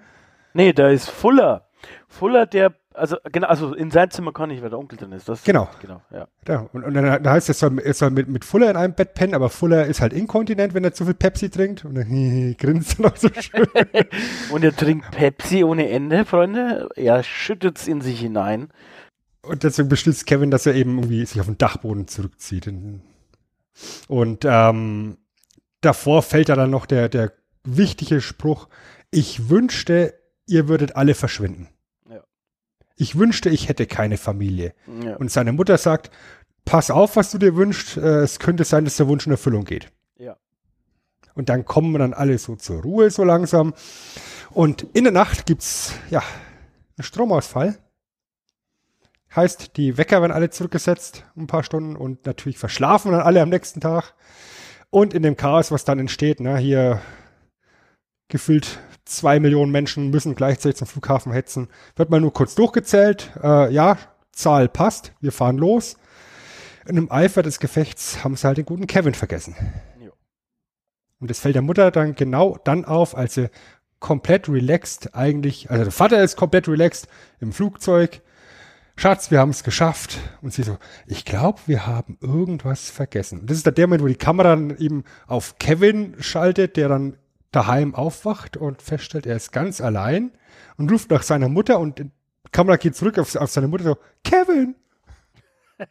Speaker 1: Nee, da ist Fuller. Fuller, der, also, genau, also in sein Zimmer kann ich, weil der Onkel drin ist. Das,
Speaker 2: Genau.
Speaker 1: Genau, ja.
Speaker 2: Ja, und, und dann, dann heißt es, er soll, er soll mit, mit Fuller in einem Bett pennen, aber Fuller ist halt inkontinent, wenn er zu viel Pepsi trinkt. Und dann grinst er noch so schön.
Speaker 1: Und er trinkt Pepsi ohne Ende, Freunde. Er schüttet's in sich hinein.
Speaker 2: Und deswegen beschließt Kevin, dass er eben irgendwie sich auf den Dachboden zurückzieht. Und ähm, davor fällt da dann noch der, der wichtige Spruch, ich wünschte, ihr würdet alle verschwinden.
Speaker 1: Ja.
Speaker 2: Ich wünschte, ich hätte keine Familie.
Speaker 1: Ja.
Speaker 2: Und seine Mutter sagt, pass auf, was du dir wünschst, äh, es könnte sein, dass der Wunsch in Erfüllung geht.
Speaker 1: ja.
Speaker 2: Und dann kommen wir dann alle so zur Ruhe so langsam. Und in der Nacht gibt's ja einen Stromausfall. Heißt, die Wecker werden alle zurückgesetzt, ein paar Stunden und natürlich verschlafen dann alle am nächsten Tag. Und in dem Chaos, was dann entsteht, ne, hier gefühlt zwei Millionen Menschen müssen gleichzeitig zum Flughafen hetzen, wird mal nur kurz durchgezählt. Äh, ja, Zahl passt, wir fahren los. Und im Eifer des Gefechts haben sie halt den guten Kevin vergessen.
Speaker 1: Jo.
Speaker 2: Und das fällt der Mutter dann genau dann auf, als sie komplett relaxed eigentlich, also der Vater ist komplett relaxed im Flugzeug. Schatz, wir haben es geschafft. Und sie so, ich glaube, wir haben irgendwas vergessen. Und das ist der Moment, wo die Kamera dann eben auf Kevin schaltet, der dann daheim aufwacht und feststellt, er ist ganz allein und ruft nach seiner Mutter und die Kamera geht zurück auf, auf seine Mutter so, Kevin!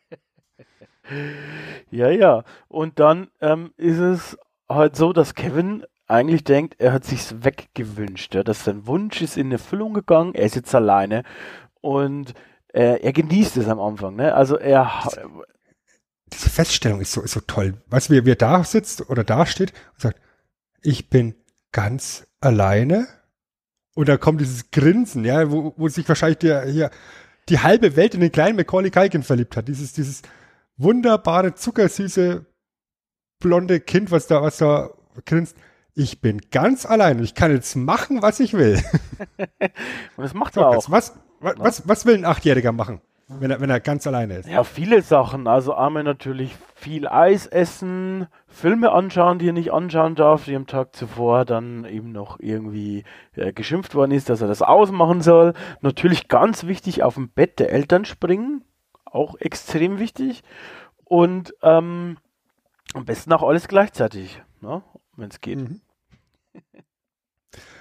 Speaker 1: Ja, ja. Und dann ähm, ist es halt so, dass Kevin eigentlich denkt, er hat sich's weggewünscht, ja, dass sein Wunsch ist in Erfüllung gegangen, er ist jetzt alleine und äh, er genießt es am Anfang, ne? Also er
Speaker 2: diese Feststellung ist so, ist so toll. Weißt du, wie, wie er da sitzt oder da steht und sagt, ich bin ganz alleine. Und da kommt dieses Grinsen, ja, wo, wo sich wahrscheinlich der, hier, die halbe Welt in den kleinen Macaulay Culkin verliebt hat. Dieses, dieses wunderbare, zuckersüße, blonde Kind, was da, was da grinst. Ich bin ganz allein. Ich kann jetzt machen, was ich will.
Speaker 1: Und das macht er auch.
Speaker 2: Was, was, was, was will ein Achtjähriger machen? Wenn er, wenn er ganz alleine ist.
Speaker 1: Ja, viele Sachen. Also einmal natürlich viel Eis essen, Filme anschauen, die er nicht anschauen darf, die am Tag zuvor dann eben noch irgendwie äh, geschimpft worden ist, dass er das ausmachen soll. Natürlich ganz wichtig, auf dem Bett der Eltern springen. Auch extrem wichtig. Und ähm, am besten auch alles gleichzeitig, ne? wenn es geht. Mhm.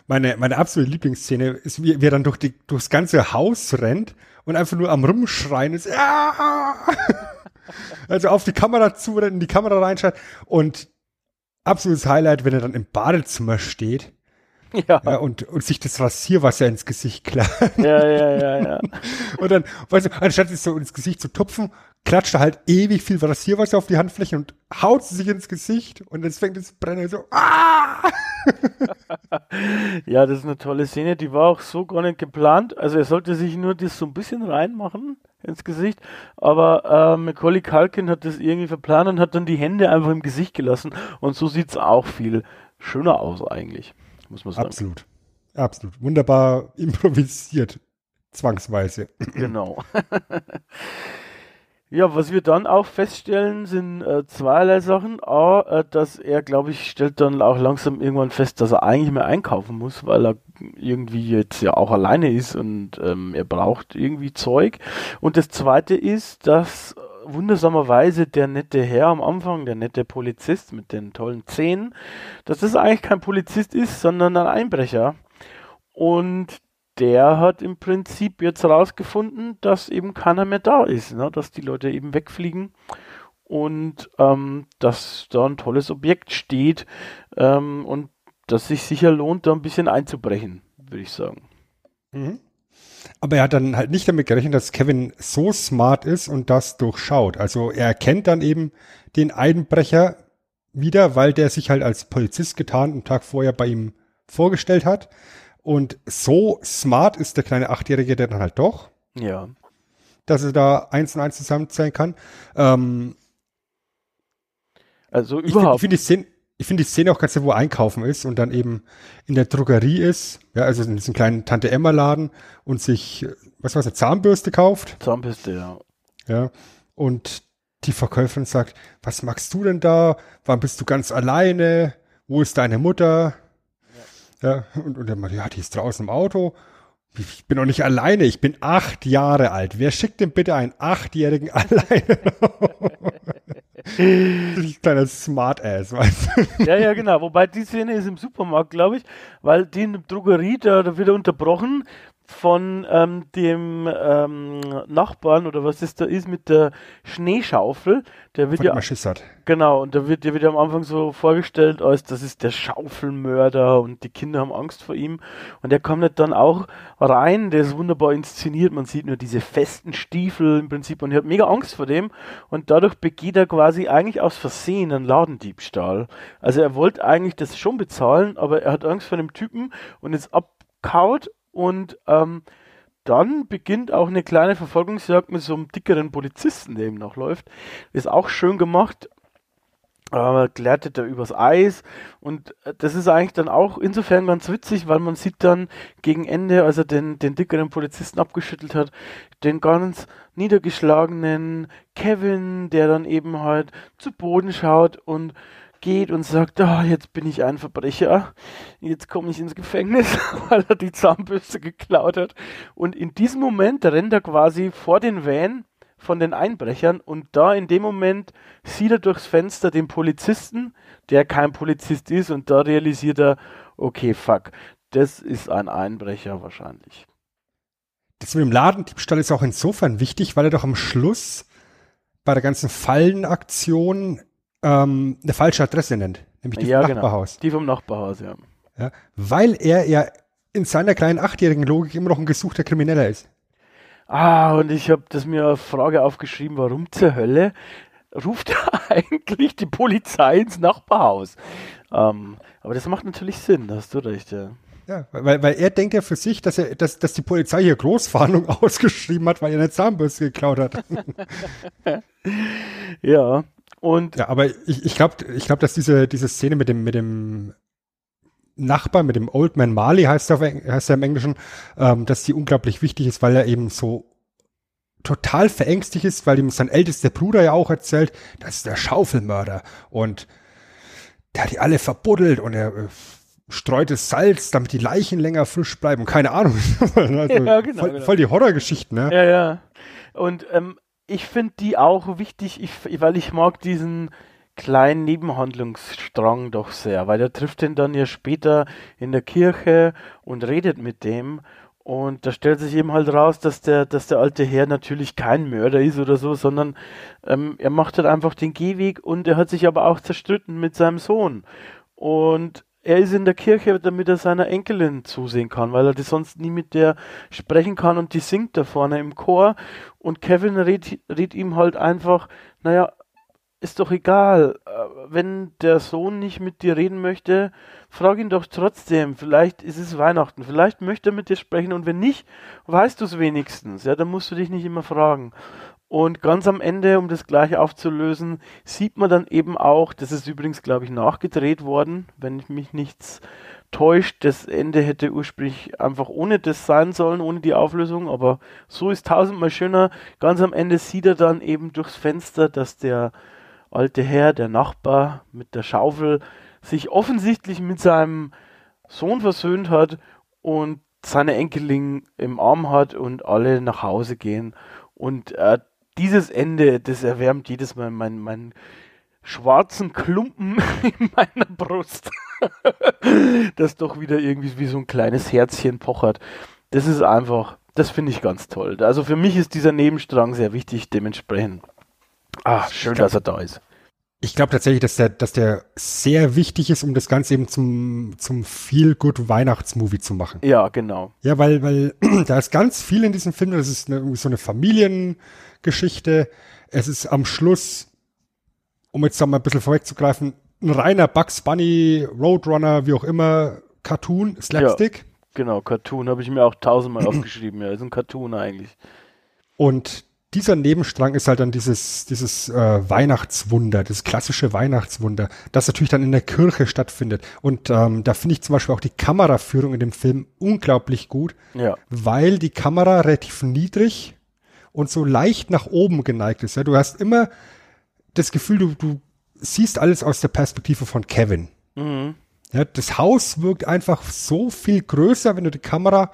Speaker 2: Meine, meine absolute Lieblingsszene ist, wie, wie er dann durch die, durchs ganze Haus rennt und einfach nur am Rumschreien ist. Ja! also auf die Kamera zu, in die Kamera reinschreit und absolutes Highlight, wenn er dann im Badezimmer steht. Ja. ja. und, und sich das Rasierwasser ins Gesicht klappt.
Speaker 1: Ja, ja, ja, ja.
Speaker 2: und dann, weißt du, anstatt sich so ins Gesicht zu tupfen, klatscht er halt ewig viel Rasierwasser auf die Handfläche und haut sie sich ins Gesicht und jetzt fängt das Brennen so, ah!
Speaker 1: ja, das ist eine tolle Szene, die war auch so gar nicht geplant. Also er sollte sich nur das so ein bisschen reinmachen ins Gesicht, aber äh, Macaulay Culkin hat das irgendwie verplant und hat dann die Hände einfach im Gesicht gelassen und so sieht es auch viel schöner aus eigentlich, muss man sagen.
Speaker 2: Absolut, absolut. Wunderbar improvisiert, zwangsweise.
Speaker 1: Genau. Ja, was wir dann auch feststellen, sind äh, zweierlei Sachen. A, äh, dass er, glaube ich, stellt dann auch langsam irgendwann fest, dass er eigentlich mehr einkaufen muss, weil er irgendwie jetzt ja auch alleine ist und ähm, er braucht irgendwie Zeug. Und das zweite ist, dass wundersamerweise der nette Herr am Anfang, der nette Polizist mit den tollen Zähnen, dass das eigentlich kein Polizist ist, sondern ein Einbrecher. Und der hat im Prinzip jetzt rausgefunden, dass eben keiner mehr da ist, ne? dass die Leute eben wegfliegen und ähm, dass da ein tolles Objekt steht ähm, und dass sich sicher lohnt, da ein bisschen einzubrechen, würde ich sagen.
Speaker 2: Mhm. Aber er hat dann halt nicht damit gerechnet, dass Kevin so smart ist und das durchschaut. Also er erkennt dann eben den Einbrecher wieder, weil der sich halt als Polizist getan einen Tag vorher bei ihm vorgestellt hat. Und so smart ist der kleine Achtjährige dann halt doch.
Speaker 1: Ja.
Speaker 2: Dass er da eins und eins zusammenzählen kann. Ähm,
Speaker 1: also überhaupt.
Speaker 2: Ich finde find die, Szene, ich find die Szene auch ganz, wo er einkaufen ist und dann eben in der Drogerie ist, ja, also in diesem kleinen Tante Emma Laden und sich, was war's, eine Zahnbürste kauft.
Speaker 1: Zahnbürste, ja.
Speaker 2: Ja. Und die Verkäuferin sagt, was machst du denn da? Wann bist du ganz alleine? Wo ist deine Mutter? Ja, und, und er meinte, ja, die ist draußen im Auto. Ich bin doch nicht alleine, ich bin acht Jahre alt. Wer schickt denn bitte einen Achtjährigen alleine? kleiner Smart-Ass, weißt
Speaker 1: du? Ja, ja, genau. Wobei die Szene ist im Supermarkt, glaube ich, weil die in der Drogerie, da, da wird er unterbrochen von ähm, dem ähm, Nachbarn oder was das da ist mit der Schneeschaufel. Der wird
Speaker 2: von ja
Speaker 1: genau und da wird der wird ja am Anfang so vorgestellt als das ist der Schaufelmörder und die Kinder haben Angst vor ihm und der kommt nicht dann auch rein. Der ist wunderbar inszeniert. Man sieht nur diese festen Stiefel im Prinzip und er hat mega Angst vor dem und dadurch begeht er quasi eigentlich aus Versehen einen Ladendiebstahl. Also er wollte eigentlich das schon bezahlen, aber er hat Angst vor dem Typen und ist abkaut und ähm, dann beginnt auch eine kleine Verfolgungsjagd mit so einem dickeren Polizisten, der ihm noch läuft. Ist auch schön gemacht. Äh, glättet er übers Eis und äh, das ist eigentlich dann auch insofern ganz witzig, weil man sieht dann gegen Ende, als er den, den dickeren Polizisten abgeschüttelt hat, den ganz niedergeschlagenen Kevin, der dann eben halt zu Boden schaut und geht und sagt, oh, jetzt bin ich ein Verbrecher, jetzt komme ich ins Gefängnis, weil er die Zahnbürste geklaut hat. Und in diesem Moment rennt er quasi vor den Van von den Einbrechern und da in dem Moment sieht er durchs Fenster den Polizisten, der kein Polizist ist und da realisiert er, okay, fuck, das ist ein Einbrecher wahrscheinlich.
Speaker 2: Das mit dem Ladendiebstahl ist auch insofern wichtig, weil er doch am Schluss bei der ganzen Fallenaktion ähm, eine falsche Adresse nennt, nämlich die
Speaker 1: ja,
Speaker 2: vom
Speaker 1: genau.
Speaker 2: Nachbarhaus.
Speaker 1: Die vom Nachbarhaus, ja.
Speaker 2: Ja, weil er ja in seiner kleinen achtjährigen Logik immer noch ein gesuchter Krimineller ist.
Speaker 1: Ah, und ich habe das mir eine Frage aufgeschrieben, warum zur Hölle ruft er eigentlich die Polizei ins Nachbarhaus? Ähm, aber das macht natürlich Sinn, da hast du recht, ja.
Speaker 2: Ja, weil, weil er denkt ja für sich, dass er, dass, dass die Polizei hier Großfahndung ausgeschrieben hat, weil er eine Zahnbürste geklaut hat.
Speaker 1: Ja, und
Speaker 2: Ja, aber ich, ich glaube, ich glaub, dass diese, diese Szene mit dem, mit dem Nachbar, mit dem Old Man Marley heißt er, heißt er im Englischen, ähm, dass die unglaublich wichtig ist, weil er eben so total verängstigt ist, weil ihm sein ältester Bruder ja auch erzählt, das ist der Schaufelmörder und der hat die alle verbuddelt und er äh, streut das Salz, damit die Leichen länger frisch bleiben. Keine Ahnung. also,
Speaker 1: Ja, genau,
Speaker 2: voll,
Speaker 1: genau.
Speaker 2: voll die Horrorgeschichten, ne?
Speaker 1: Ja, ja. Und ähm, ich finde die auch wichtig, ich, weil ich mag diesen kleinen Nebenhandlungsstrang doch sehr, weil er trifft ihn dann ja später in der Kirche und redet mit dem. Und da stellt sich eben halt raus, dass der, dass der alte Herr natürlich kein Mörder ist oder so, sondern ähm, er macht halt einfach den Gehweg und er hat sich aber auch zerstritten mit seinem Sohn. Und er ist in der Kirche, damit er seiner Enkelin zusehen kann, weil er das sonst nie mit der sprechen kann und die singt da vorne im Chor. Und Kevin rät, rät ihm halt einfach, naja, ist doch egal, äh, wenn der Sohn nicht mit dir reden möchte, frag ihn doch trotzdem. Vielleicht ist es Weihnachten, vielleicht möchte er mit dir sprechen und wenn nicht, weißt du es wenigstens. Ja, dann musst du dich nicht immer fragen. Und ganz am Ende, um das gleich aufzulösen, sieht man dann eben auch, das ist übrigens, glaube ich, nachgedreht worden, wenn mich nichts täuscht. Das Ende hätte ursprünglich einfach ohne das sein sollen, ohne die Auflösung, aber so ist tausendmal schöner. Ganz am Ende sieht er dann eben durchs Fenster, dass der alte Herr, der Nachbar mit der Schaufel, sich offensichtlich mit seinem Sohn versöhnt hat und seine Enkelin im Arm hat und alle nach Hause gehen. Und äh, dieses Ende, das erwärmt jedes Mal meinen mein schwarzen Klumpen in meiner Brust, das doch wieder irgendwie wie so ein kleines Herzchen pochert. Das ist einfach, das finde ich ganz toll. Also für mich ist dieser Nebenstrang sehr wichtig, dementsprechend. Ah, schön, dass er da ist.
Speaker 2: Ich glaube tatsächlich, dass der, dass der sehr wichtig ist, um das Ganze eben zum, zum Feel-Good Weihnachtsmovie zu machen.
Speaker 1: Ja, genau.
Speaker 2: Ja, weil, weil da ist ganz viel in diesem Film. Das ist eine, irgendwie so eine Familiengeschichte. Es ist am Schluss, um jetzt mal ein bisschen vorwegzugreifen, ein reiner Bugs Bunny, Roadrunner, wie auch immer, Cartoon, Slapstick.
Speaker 1: Genau, Cartoon habe ich mir auch tausendmal aufgeschrieben. Ja, ist ein Cartoon eigentlich.
Speaker 2: Und dieser Nebenstrang ist halt dann dieses, dieses äh, Weihnachtswunder, das klassische Weihnachtswunder, das natürlich dann in der Kirche stattfindet. Und ähm, da finde ich zum Beispiel auch die Kameraführung in dem Film unglaublich gut,
Speaker 1: Ja,
Speaker 2: weil die Kamera relativ niedrig und so leicht nach oben geneigt ist. Ja, du hast immer das Gefühl, du, du siehst alles aus der Perspektive von Kevin.
Speaker 1: mhm.
Speaker 2: Ja, das Haus wirkt einfach so viel größer, wenn du die Kamera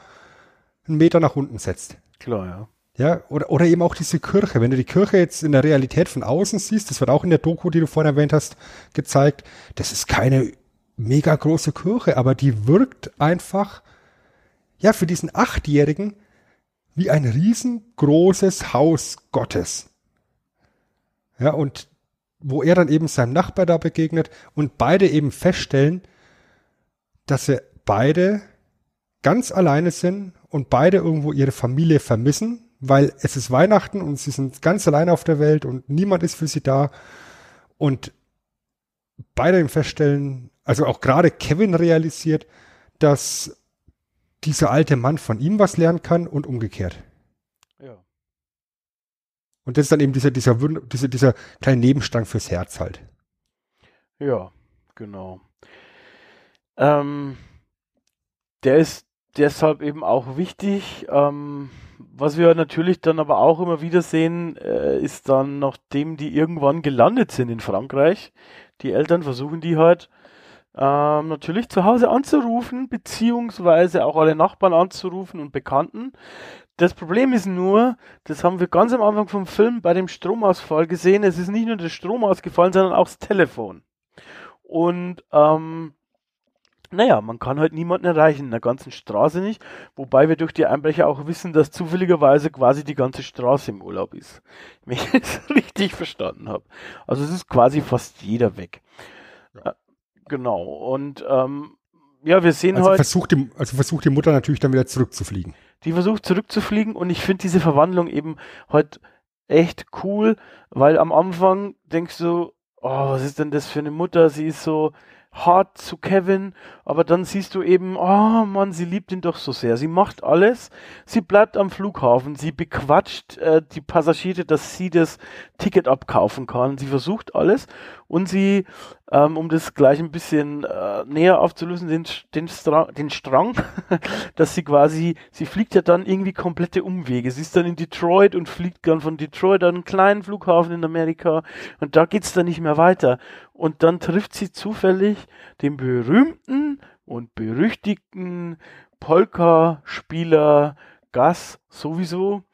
Speaker 2: einen Meter nach unten setzt.
Speaker 1: klar, ja.
Speaker 2: Ja, oder, oder eben auch diese Kirche. Wenn du die Kirche jetzt in der Realität von außen siehst, das wird auch in der Doku, die du vorhin erwähnt hast, gezeigt, das ist keine mega große Kirche, aber die wirkt einfach, ja, für diesen Achtjährigen wie ein riesengroßes Haus Gottes. Ja, und wo er dann eben seinem Nachbar da begegnet und beide eben feststellen, dass sie beide ganz alleine sind und beide irgendwo ihre Familie vermissen, weil es ist Weihnachten und sie sind ganz alleine auf der Welt und niemand ist für sie da. Und beide eben feststellen, also auch gerade Kevin realisiert, dass dieser alte Mann von ihm was lernen kann und umgekehrt.
Speaker 1: Ja.
Speaker 2: Und das ist dann eben dieser, dieser, dieser, dieser kleine Nebenstrang fürs Herz halt.
Speaker 1: Ja, genau. Ähm, der ist deshalb eben auch wichtig. Ähm, was wir natürlich dann aber auch immer wieder sehen, äh, ist dann, nachdem die irgendwann gelandet sind in Frankreich, die Eltern versuchen die halt ähm, natürlich zu Hause anzurufen, beziehungsweise auch alle Nachbarn anzurufen und Bekannten. Das Problem ist nur, das haben wir ganz am Anfang vom Film bei dem Stromausfall gesehen, es ist nicht nur der Strom ausgefallen, sondern auch das Telefon. Und ähm, naja, man kann halt niemanden erreichen, in der ganzen Straße nicht, wobei wir durch die Einbrecher auch wissen, dass zufälligerweise quasi die ganze Straße im Urlaub ist. Wenn ich es richtig verstanden habe. Also es ist quasi fast jeder weg. Ja. Genau, und ähm, ja, wir sehen
Speaker 2: also
Speaker 1: halt.
Speaker 2: Versucht die, also versucht die Mutter natürlich dann wieder zurückzufliegen.
Speaker 1: Die versucht zurückzufliegen und ich finde diese Verwandlung eben halt echt cool, weil am Anfang denkst du, oh, was ist denn das für eine Mutter? Sie ist so, hart zu Kevin, aber dann siehst du eben, oh Mann, sie liebt ihn doch so sehr. Sie macht alles, sie bleibt am Flughafen, sie bequatscht äh, die Passagiere, dass sie das Ticket abkaufen kann. Sie versucht alles und sie, ähm, um das gleich ein bisschen äh, näher aufzulösen, den, den, Stra den Strang, dass sie quasi, sie fliegt ja dann irgendwie komplette Umwege. Sie ist dann in Detroit und fliegt dann von Detroit an einen kleinen Flughafen in Amerika und da geht's dann nicht mehr weiter. Und dann trifft sie zufällig den berühmten und berüchtigten Polka-Spieler Gus sowieso,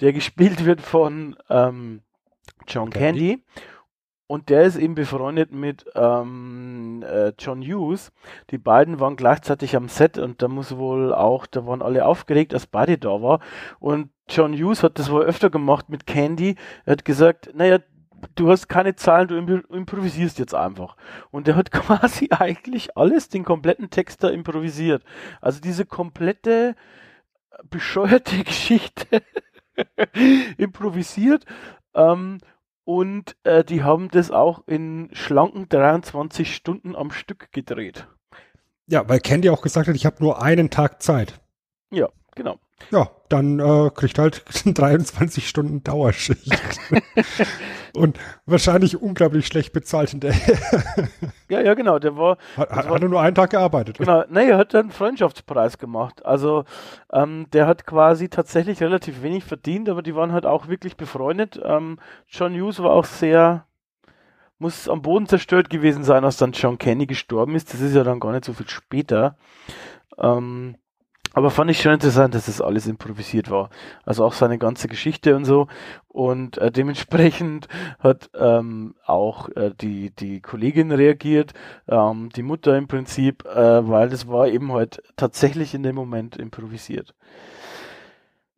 Speaker 1: der gespielt wird von ähm, John Candy. Candy. Und der ist eben befreundet mit ähm, äh, John Hughes. Die beiden waren gleichzeitig am Set und da muss wohl auch, da waren alle aufgeregt, als beide da war. Und John Hughes hat das wohl öfter gemacht mit Candy. Er hat gesagt, naja, du hast keine Zahlen, du improvisierst jetzt einfach. Und der hat quasi eigentlich alles, den kompletten Text da improvisiert. Also diese komplette bescheuerte Geschichte improvisiert. Ähm, und äh, die haben das auch in schlanken 23 Stunden am Stück gedreht.
Speaker 2: Ja, weil Candy auch gesagt hat, ich habe nur einen Tag Zeit.
Speaker 1: Ja, genau.
Speaker 2: Ja, dann äh, kriegt halt 23 Stunden Dauerschicht. und wahrscheinlich unglaublich schlecht bezahlt hinterher.
Speaker 1: ja, ja, genau. Der war.
Speaker 2: Hat, hat war, er nur einen Tag gearbeitet.
Speaker 1: Genau. Nee, er hat einen Freundschaftspreis gemacht. Also, ähm, der hat quasi tatsächlich relativ wenig verdient, aber die waren halt auch wirklich befreundet. Ähm, John Hughes war auch sehr. Muss am Boden zerstört gewesen sein, als dann John Kenny gestorben ist. Das ist ja dann gar nicht so viel später. Ähm, aber fand ich schon interessant, dass das alles improvisiert war. Also auch seine ganze Geschichte und so. Und äh, dementsprechend hat ähm, auch äh, die, die Kollegin reagiert, ähm, die Mutter im Prinzip, äh, weil das war eben halt tatsächlich in dem Moment improvisiert.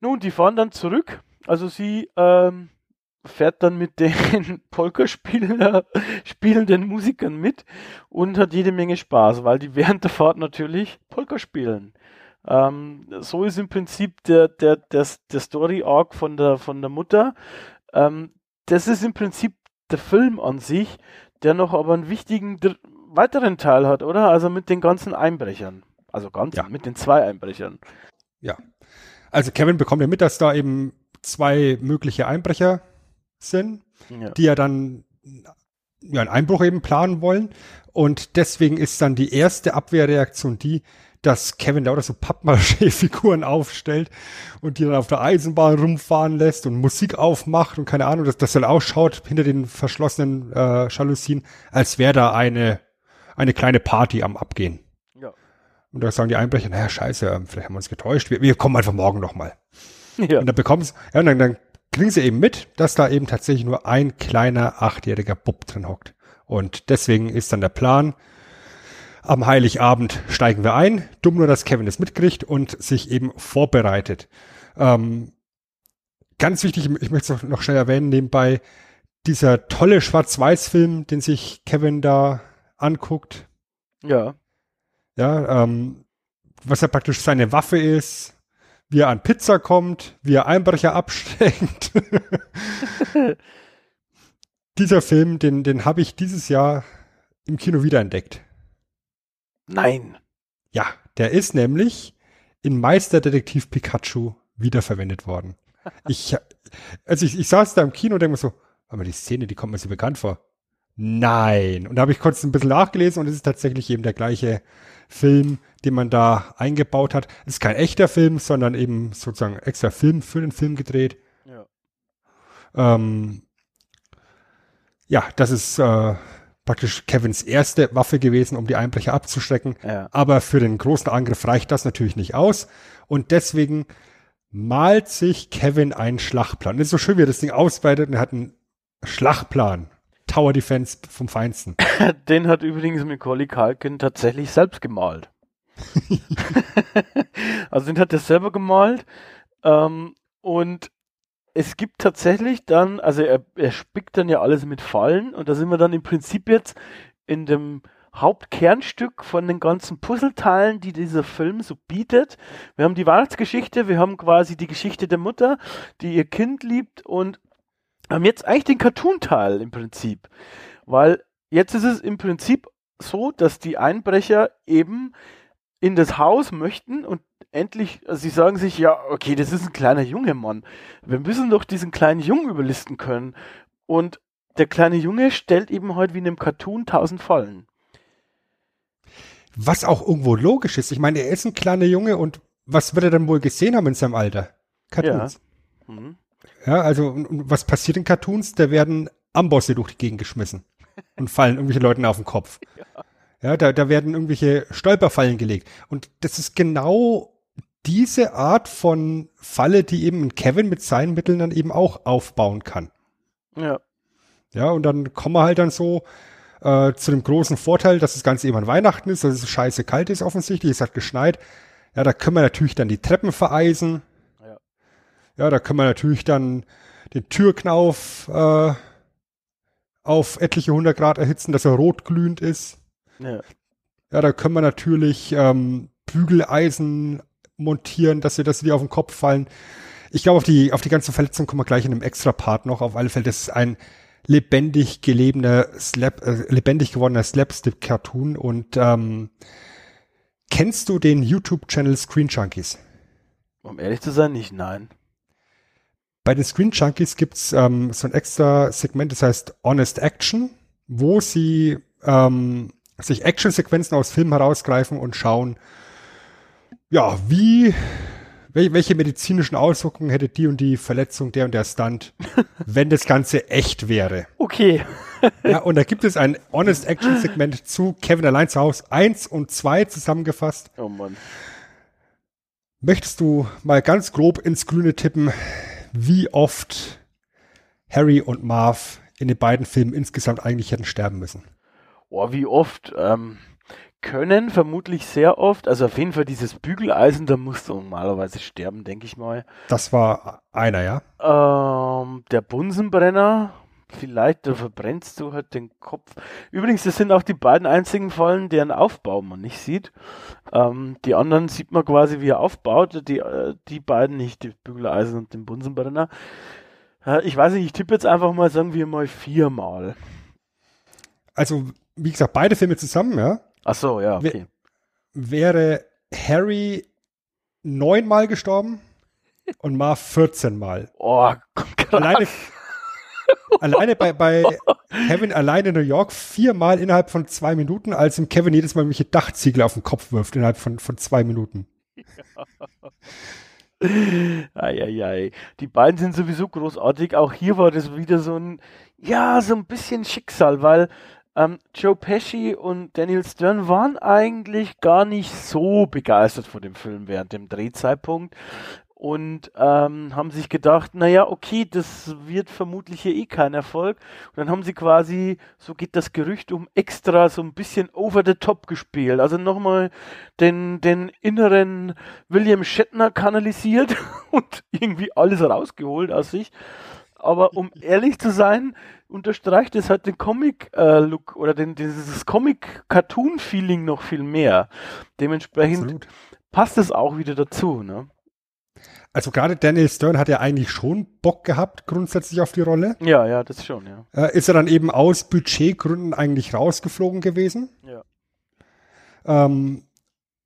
Speaker 1: Nun, die fahren dann zurück. Also sie ähm, fährt dann mit den Polka-spielenden Musikern mit und hat jede Menge Spaß, weil die während der Fahrt natürlich Polka spielen. Ähm, so ist im Prinzip der, der, der, der Story-Arc von der, von der Mutter. Ähm, das ist im Prinzip der Film an sich, der noch aber einen wichtigen weiteren Teil hat, oder? Also mit den ganzen Einbrechern. Also ganz, ja. mit den zwei Einbrechern.
Speaker 2: Ja. Also Kevin bekommt ja mit, dass da eben zwei mögliche Einbrecher sind, ja. die ja dann ja, einen Einbruch eben planen wollen. Und deswegen ist dann die erste Abwehrreaktion die, dass Kevin Lauder so Pappmaché-Figuren aufstellt und die dann auf der Eisenbahn rumfahren lässt und Musik aufmacht und keine Ahnung, dass das dann ausschaut hinter den verschlossenen äh, Jalousien, als wäre da eine, eine kleine Party am Abgehen. Ja. Und da sagen die Einbrecher, naja, scheiße, ähm, vielleicht haben wir uns getäuscht, wir, wir kommen einfach morgen nochmal. Ja. Und dann bekommen ja, und dann, dann kriegen sie eben mit, dass da eben tatsächlich nur ein kleiner achtjähriger Bub drin hockt. Und deswegen ist dann der Plan, am Heiligabend steigen wir ein. Dumm nur, dass Kevin es mitkriegt und sich eben vorbereitet. Ähm, ganz wichtig, ich möchte es noch schnell erwähnen, nebenbei, dieser tolle Schwarz-Weiß-Film, den sich Kevin da anguckt.
Speaker 1: Ja.
Speaker 2: Ja, ähm, was ja praktisch seine Waffe ist, wie er an Pizza kommt, wie er Einbrecher absteckt. Dieser Film, den, den habe ich dieses Jahr im Kino wiederentdeckt.
Speaker 1: Nein.
Speaker 2: Ja, der ist nämlich in Meisterdetektiv Pikachu wiederverwendet worden. ich, also ich, ich saß da im Kino und denke mir so, aber die Szene, die kommt mir so bekannt vor. Nein. Und da habe ich kurz ein bisschen nachgelesen und es ist tatsächlich eben der gleiche Film, den man da eingebaut hat. Es ist kein echter Film, sondern eben sozusagen extra Film für den Film gedreht. Ja. Ähm, ja, das ist äh, praktisch Kevins erste Waffe gewesen, um die Einbrecher abzuschrecken. Ja. Aber für den großen Angriff reicht das natürlich nicht aus. Und deswegen malt sich Kevin einen Schlachtplan. Das ist so schön, wie er das Ding ausweitet und er hat einen Schlachtplan. Tower Defense vom Feinsten.
Speaker 1: Den hat übrigens Macaulay Culkin tatsächlich selbst gemalt. also den hat er selber gemalt. Ähm, und es gibt tatsächlich dann, also er, er spickt dann ja alles mit Fallen und da sind wir dann im Prinzip jetzt in dem Hauptkernstück von den ganzen Puzzleteilen, die dieser Film so bietet. Wir haben die Weihnachtsgeschichte, wir haben quasi die Geschichte der Mutter, die ihr Kind liebt und haben jetzt eigentlich den Cartoon-Teil im Prinzip. Weil jetzt ist es im Prinzip so, dass die Einbrecher eben in das Haus möchten und endlich, also sie sagen sich, ja, okay, das ist ein kleiner Junge, Mann. Wir müssen doch diesen kleinen Jungen überlisten können. Und der kleine Junge stellt eben heute wie in einem Cartoon tausend Fallen.
Speaker 2: Was auch irgendwo logisch ist. Ich meine, er ist ein kleiner Junge und was wird er dann wohl gesehen haben in seinem Alter? Cartoons. Ja, mhm. ja also was passiert in Cartoons? Da werden Ambosse durch die Gegend geschmissen und fallen irgendwelche Leuten auf den Kopf. Ja, ja da, da werden irgendwelche Stolperfallen gelegt. Und das ist genau diese Art von Falle, die eben Kevin mit seinen Mitteln dann eben auch aufbauen kann.
Speaker 1: Ja.
Speaker 2: Ja, und dann kommen wir halt dann so äh, zu dem großen Vorteil, dass das Ganze eben an Weihnachten ist, dass es scheiße kalt ist offensichtlich, es hat geschneit. Ja, da können wir natürlich dann die Treppen vereisen. Ja, ja da können wir natürlich dann den Türknauf äh, auf etliche hundert Grad erhitzen, dass er rotglühend ist. Ja. Ja, da können wir natürlich ähm, Bügeleisen montieren, dass sie, dass sie dir auf den Kopf fallen. Ich glaube, auf die, auf die ganze Verletzung kommen wir gleich in einem extra Part noch. Auf alle Fälle, das ist ein lebendig gelebener Slap, äh, lebendig gewordener Slapstick-Cartoon und ähm, kennst du den YouTube-Channel Screen Junkies?
Speaker 1: Um ehrlich zu sein, nicht, nein.
Speaker 2: Bei den Screen Junkies gibt's ähm, so ein extra Segment, das heißt Honest Action, wo sie ähm, sich Action-Sequenzen aus Filmen herausgreifen und schauen, ja, wie welche medizinischen Auswirkungen hätte die und die Verletzung, der und der Stunt, wenn das Ganze echt wäre?
Speaker 1: Okay.
Speaker 2: ja, und da gibt es ein Honest Action Segment zu Kevin allein zu Hause 1 und 2 zusammengefasst.
Speaker 1: Oh Mann.
Speaker 2: Möchtest du mal ganz grob ins Grüne tippen, wie oft Harry und Marv in den beiden Filmen insgesamt eigentlich hätten sterben müssen?
Speaker 1: Oh, wie oft? Ähm, können vermutlich sehr oft, also auf jeden Fall dieses Bügeleisen, da musst du normalerweise sterben, denke ich mal.
Speaker 2: Das war einer, ja?
Speaker 1: Ähm, der Bunsenbrenner, vielleicht, da verbrennst du halt den Kopf. Übrigens, das sind auch die beiden einzigen Fallen, deren Aufbau man nicht sieht. Ähm, die anderen sieht man quasi, wie er aufbaut, die, äh, die beiden nicht, die Bügeleisen und den Bunsenbrenner. Ich weiß nicht, ich tippe jetzt einfach mal, sagen wir mal viermal.
Speaker 2: Also, wie gesagt, beide Filme zusammen, ja?
Speaker 1: Ach so, ja, okay.
Speaker 2: Wäre Harry neunmal gestorben und Marv 14 Mal.
Speaker 1: Oh, krass.
Speaker 2: Alleine, alleine bei, bei Kevin alleine in New York viermal innerhalb von zwei Minuten, als ihm Kevin jedes Mal irgendwelche Dachziegel auf den Kopf wirft innerhalb von, von zwei Minuten.
Speaker 1: Eieiei. Die beiden sind sowieso großartig. Auch hier war das wieder so ein, ja, so ein bisschen Schicksal, weil ähm, Joe Pesci und Daniel Stern waren eigentlich gar nicht so begeistert von dem Film während dem Drehzeitpunkt und ähm, haben sich gedacht, naja, okay, das wird vermutlich hier eh kein Erfolg. Und dann haben sie quasi, so geht das Gerücht um, extra so ein bisschen over the top gespielt. Also nochmal den, den inneren William Shatner kanalisiert und irgendwie alles rausgeholt aus sich. Aber um ehrlich zu sein, unterstreicht es halt den Comic-Look äh, oder den, dieses Comic-Cartoon-Feeling noch viel mehr. Dementsprechend Absolut. passt es auch wieder dazu. Ne?
Speaker 2: Also gerade Daniel Stern hat ja eigentlich schon Bock gehabt, grundsätzlich auf die Rolle.
Speaker 1: Ja, ja, das schon, ja.
Speaker 2: Äh, ist er dann eben aus Budgetgründen eigentlich rausgeflogen gewesen.
Speaker 1: Ja.
Speaker 2: Ähm,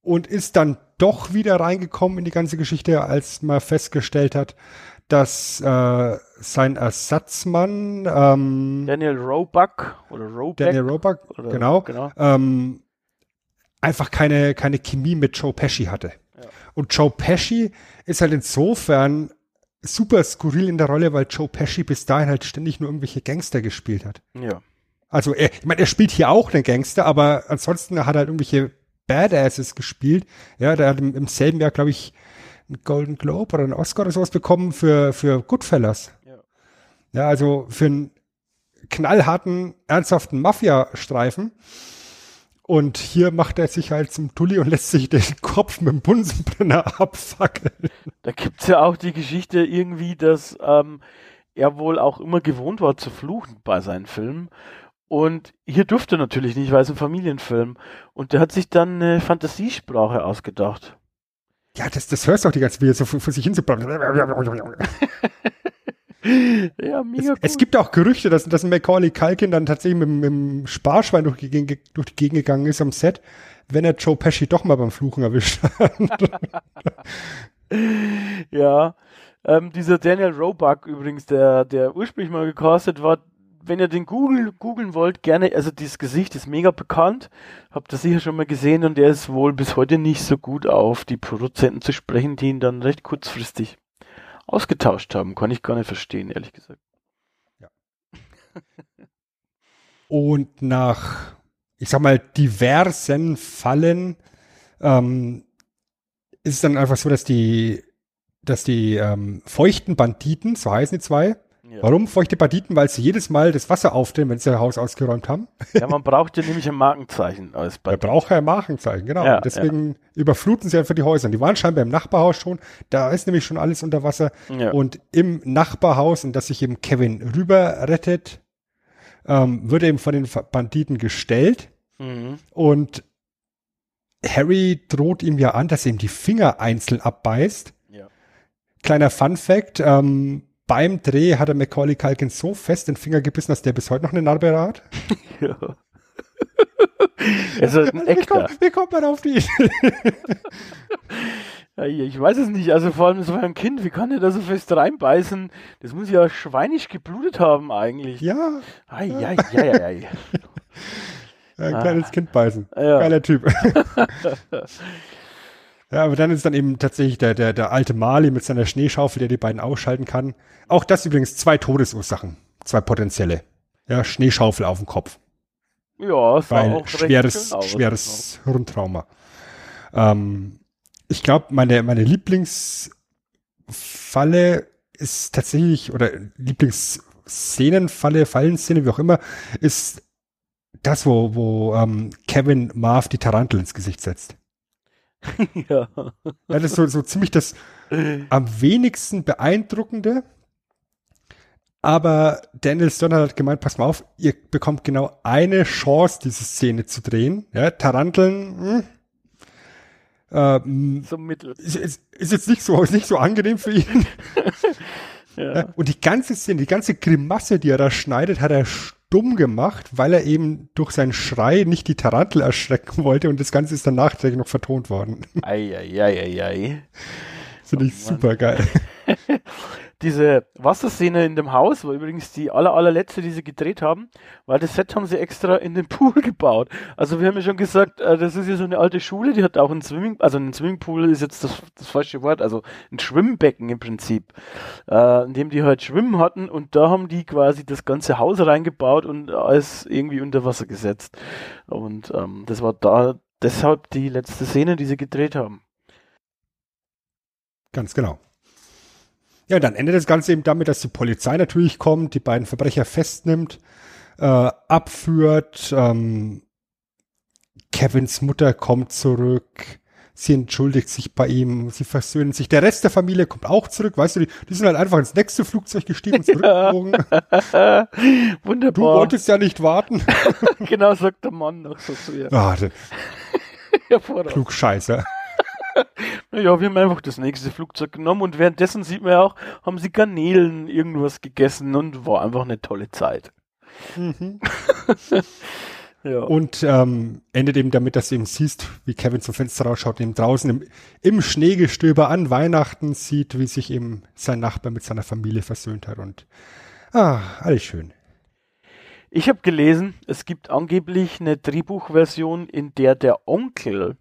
Speaker 2: und ist dann doch wieder reingekommen in die ganze Geschichte, als man festgestellt hat, dass äh, sein Ersatzmann ähm,
Speaker 1: Daniel Roebuck oder Roebuck,
Speaker 2: Daniel Roebuck, oder, genau, genau. Ähm, einfach keine, keine Chemie mit Joe Pesci hatte. Ja. Und Joe Pesci ist halt insofern super skurril in der Rolle, weil Joe Pesci bis dahin halt ständig nur irgendwelche Gangster gespielt hat.
Speaker 1: Ja.
Speaker 2: Also er, ich meine, er spielt hier auch den Gangster, aber ansonsten hat er halt irgendwelche Badasses gespielt. Ja, der hat im, im selben Jahr, glaube ich, einen Golden Globe oder einen Oscar oder sowas bekommen für, für Goodfellas. Ja. ja, also für einen knallharten, ernsthaften Mafia-Streifen. Und hier macht er sich halt zum Tulli und lässt sich den Kopf mit dem Bunsenbrenner abfackeln.
Speaker 1: Da gibt's ja auch die Geschichte irgendwie, dass ähm, er wohl auch immer gewohnt war zu fluchen bei seinen Filmen. Und hier durfte er natürlich nicht, weil es ein Familienfilm. Und der hat sich dann eine Fantasiesprache ausgedacht.
Speaker 2: Ja, das, das hörst du auch die ganze Zeit, so vor sich hin so
Speaker 1: Ja, mega
Speaker 2: es, es gibt auch Gerüchte, dass, dass Macaulay Culkin dann tatsächlich mit, mit dem Sparschwein durch die, Gegend, durch die Gegend gegangen ist am Set, wenn er Joe Pesci doch mal beim Fluchen erwischt hat.
Speaker 1: Ja, ähm, dieser Daniel Roebuck übrigens, der, der ursprünglich mal gecastet war, wenn ihr den Google, googeln wollt, gerne, also dieses Gesicht ist mega bekannt, habt ihr sicher schon mal gesehen und der ist wohl bis heute nicht so gut auf die Produzenten zu sprechen, die ihn dann recht kurzfristig ausgetauscht haben. Kann ich gar nicht verstehen, ehrlich gesagt.
Speaker 2: Und nach, ich sag mal, diversen Fallen ähm, ist es dann einfach so, dass die, dass die ähm, feuchten Banditen, so heißen die zwei,
Speaker 1: Ja.
Speaker 2: warum feuchte Banditen? Weil sie jedes Mal das Wasser aufdrehen, wenn sie ihr Haus ausgeräumt haben.
Speaker 1: ja, man braucht ja nämlich ein Markenzeichen als
Speaker 2: Da
Speaker 1: bei
Speaker 2: braucht er ein Markenzeichen, genau.
Speaker 1: Ja,
Speaker 2: Deswegen überfluten sie einfach die Häuser. Und die waren scheinbar im Nachbarhaus schon. Da ist nämlich schon alles unter Wasser.
Speaker 1: ja.
Speaker 2: Und im Nachbarhaus, in das sich eben Kevin rüber rettet, ähm, wird eben von den Banditen gestellt.
Speaker 1: Mhm.
Speaker 2: Und Harry droht ihm ja an, dass er ihm die Finger einzeln abbeißt.
Speaker 1: Ja.
Speaker 2: Kleiner Fun Fact, ähm, beim Dreh hat er Macaulay Culkin so fest den Finger gebissen, dass der bis heute noch eine Narbe hat.
Speaker 1: ja. also ein
Speaker 2: Wie
Speaker 1: echter.
Speaker 2: kommt, wie kommt man auf die
Speaker 1: ich weiß es nicht. Also vor allem so ein Kind, wie kann der da so fest reinbeißen? Das muss ja schweinisch geblutet haben eigentlich.
Speaker 2: Ja,
Speaker 1: Ei, ei, ei, ei, ei.
Speaker 2: ein
Speaker 1: Ah.
Speaker 2: kleines Kind beißen.
Speaker 1: Ja.
Speaker 2: Geiler Typ. Ja, aber dann ist dann eben tatsächlich der, der, der alte Marley mit seiner Schneeschaufel, der die beiden ausschalten kann. Auch das übrigens zwei Todesursachen. Zwei potenzielle. Ja, Schneeschaufel auf dem Kopf.
Speaker 1: Ja, es
Speaker 2: weil
Speaker 1: auch
Speaker 2: schweres,
Speaker 1: aus.
Speaker 2: schweres Hirntrauma. Ähm, ich glaube, meine, meine Lieblingsfalle ist tatsächlich, oder Lieblingsszenenfalle, Fallenszene, wie auch immer, ist das, wo, wo ähm, Kevin Marv die Tarantel ins Gesicht setzt.
Speaker 1: ja.
Speaker 2: Ja, das ist so, so ziemlich das am wenigsten beeindruckende. Aber Daniel Stern hat gemeint, pass mal auf, ihr bekommt genau eine Chance, diese Szene zu drehen. Ja, Taranteln, hm, ähm,
Speaker 1: So mittel.
Speaker 2: ist, ist, ist jetzt nicht so, ist nicht so angenehm für ihn.
Speaker 1: Ja,
Speaker 2: und die ganze Szene, die ganze Grimasse, die er da schneidet, hat er stumm gemacht, weil er eben durch seinen Schrei nicht die Tarantel erschrecken wollte und das Ganze ist dann nachträglich noch vertont worden.
Speaker 1: Ei, ei, ei, ei, ei.
Speaker 2: Finde ich
Speaker 1: Oh
Speaker 2: super geil.
Speaker 1: Diese Wasserszene in dem Haus war übrigens die aller, allerletzte, die sie gedreht haben, weil das Set haben sie extra in den Pool gebaut. Also wir haben ja schon gesagt, äh, das ist ja so eine alte Schule, die hat auch einen Swimming, also ein Swimmingpool ist jetzt das, das falsche Wort, also ein Schwimmbecken im Prinzip, äh, in dem die halt schwimmen hatten und da haben die quasi das ganze Haus reingebaut und alles irgendwie unter Wasser gesetzt. Und ähm, das war da deshalb die letzte Szene, die sie gedreht haben.
Speaker 2: Ganz genau. Ja, und dann endet das Ganze eben damit, dass die Polizei natürlich kommt, die beiden Verbrecher festnimmt, äh, abführt. Ähm, Kevins Mutter kommt zurück. Sie entschuldigt sich bei ihm, sie versöhnen sich. Der Rest der Familie kommt auch zurück, weißt du, die, die sind halt einfach ins nächste Flugzeug gestiegen und zurückgeflogen.
Speaker 1: Wunderbar.
Speaker 2: Du wolltest ja nicht warten.
Speaker 1: genau, sagt der Mann noch so zu ihr.
Speaker 2: Ah,
Speaker 1: Hervorragend.
Speaker 2: Klugscheißer.
Speaker 1: Ja, wir haben einfach das nächste Flugzeug genommen und währenddessen sieht man ja auch, haben sie Garnelen irgendwas gegessen und war einfach eine tolle Zeit.
Speaker 2: Mhm.
Speaker 1: Ja.
Speaker 2: Und ähm, endet eben damit, dass du eben siehst, wie Kevin zum Fenster rausschaut, eben draußen im, im Schneegestöber an Weihnachten sieht, wie sich eben sein Nachbar mit seiner Familie versöhnt hat und ah, alles schön.
Speaker 1: Ich habe gelesen, es gibt angeblich eine Drehbuchversion, in der der Onkel,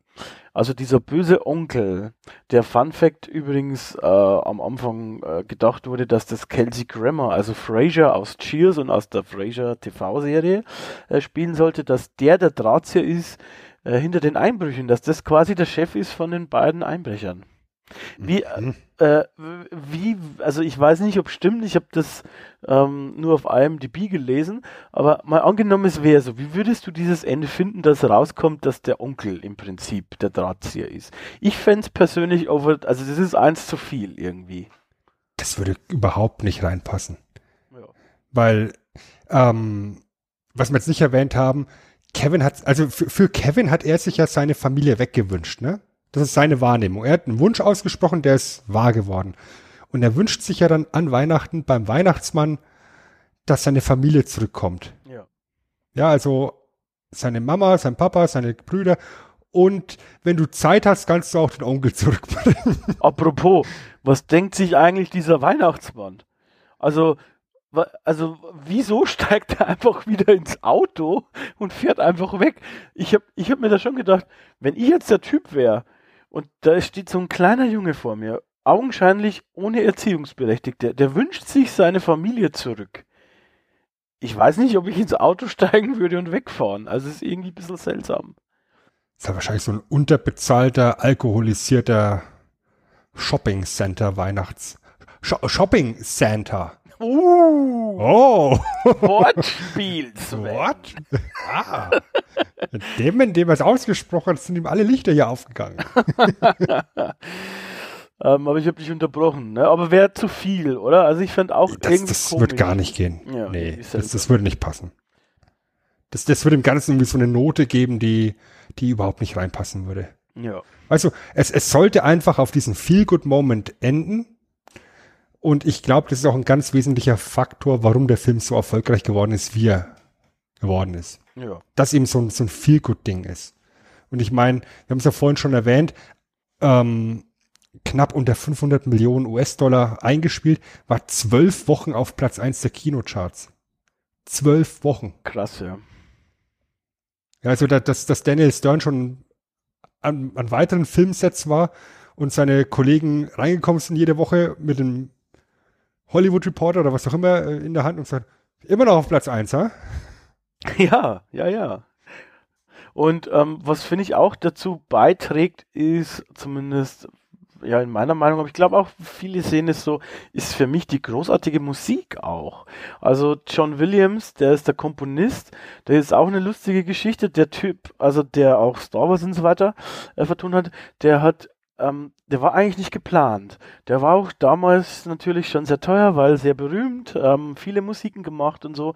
Speaker 1: also dieser böse Onkel, der Fun Fact übrigens äh, am Anfang äh, gedacht wurde, dass das Kelsey Grammer, also Frasier aus Cheers und aus der Frasier TV-Serie äh, spielen sollte, dass der der Drahtzieher ist äh, hinter den Einbrüchen, dass das quasi der Chef ist von den beiden Einbrechern. Wie, mhm. äh, wie, also ich weiß nicht, ob stimmt, ich habe das ähm, nur auf IMDb gelesen, aber mal angenommen, es wäre so, wie würdest du dieses Ende finden, dass rauskommt, dass der Onkel im Prinzip der Drahtzieher ist? Ich fände es persönlich over, also das ist eins zu viel irgendwie.
Speaker 2: Das würde überhaupt nicht reinpassen. Ja. Weil, ähm, was wir jetzt nicht erwähnt haben, Kevin hat, also für, für Kevin hat er sich ja seine Familie weggewünscht, ne? Das ist seine Wahrnehmung. Er hat einen Wunsch ausgesprochen, der ist wahr geworden. Und er wünscht sich ja dann an Weihnachten beim Weihnachtsmann, dass seine Familie zurückkommt.
Speaker 1: Ja.
Speaker 2: Ja, also seine Mama, sein Papa, seine Brüder. Und wenn du Zeit hast, kannst du auch den Onkel zurückbringen.
Speaker 1: Apropos, was denkt sich eigentlich dieser Weihnachtsmann? Also, also wieso steigt er einfach wieder ins Auto und fährt einfach weg? Ich habe ich hab mir da schon gedacht, wenn ich jetzt der Typ wäre und da steht so ein kleiner Junge vor mir, augenscheinlich ohne Erziehungsberechtigte, der wünscht sich seine Familie zurück. Ich weiß nicht, ob ich ins Auto steigen würde und wegfahren. Also es ist irgendwie ein bisschen seltsam.
Speaker 2: Das ist ja wahrscheinlich so ein unterbezahlter, alkoholisierter Shopping Center Weihnachts. Sh Shopping Center.
Speaker 1: Uh.
Speaker 2: Oh.
Speaker 1: Wortspiel,
Speaker 2: What? Ah. Dem, in dem er es ausgesprochen hat, sind ihm alle Lichter hier aufgegangen.
Speaker 1: ähm, aber ich habe dich unterbrochen. Ne? Aber wäre zu viel, oder? Also ich fand auch
Speaker 2: das, irgendwie Das wird gar nicht gehen. Ja, nee, das, das würde nicht passen. Das, das würde dem Ganzen irgendwie so eine Note geben, die, die überhaupt nicht reinpassen würde.
Speaker 1: Ja.
Speaker 2: Also es, es sollte einfach auf diesen Feel-Good-Moment enden und ich glaube, das ist auch ein ganz wesentlicher Faktor, warum der Film so erfolgreich geworden ist, wie er geworden ist.
Speaker 1: Ja.
Speaker 2: Dass eben so ein, so ein Feel-Good-Ding ist. Und ich meine, wir haben es ja vorhin schon erwähnt, ähm, knapp unter 500 Millionen US-Dollar eingespielt, war zwölf Wochen auf Platz eins der Kinocharts. Zwölf Wochen.
Speaker 1: Krass, ja.
Speaker 2: Ja, also, dass, dass Daniel Stern schon an, an weiteren Filmsets war und seine Kollegen reingekommen sind jede Woche mit dem Hollywood Reporter oder was auch immer äh, in der Hand und sagt, immer noch auf Platz 1, ha?
Speaker 1: Ja, ja, ja. Und ähm, was finde ich auch dazu beiträgt, ist zumindest, ja, in meiner Meinung, aber ich glaube auch viele sehen es so, ist für mich die großartige Musik auch. Also John Williams, der ist der Komponist, der ist auch eine lustige Geschichte. Der Typ, also der auch Star Wars und so weiter äh, vertun hat, der hat ähm, der war eigentlich nicht geplant. Der war auch damals natürlich schon sehr teuer, weil sehr berühmt, ähm, viele Musiken gemacht und so.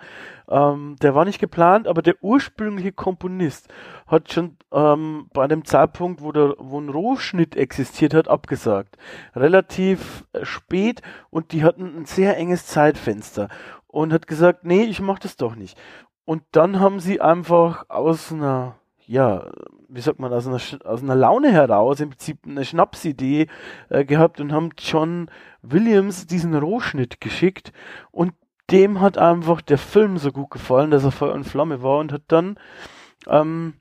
Speaker 1: Ähm, der war nicht geplant, aber der ursprüngliche Komponist hat schon ähm, bei dem Zeitpunkt, wo, der, wo ein Rohschnitt existiert hat, abgesagt. Relativ äh, spät und die hatten ein sehr enges Zeitfenster und hat gesagt, nee, ich mach das doch nicht. Und dann haben sie einfach aus einer ja, wie sagt man, aus einer, aus einer Laune heraus im Prinzip eine Schnapsidee äh, gehabt und haben John Williams diesen Rohschnitt geschickt und dem hat einfach der Film so gut gefallen, dass er Feuer und Flamme war und hat dann ähm,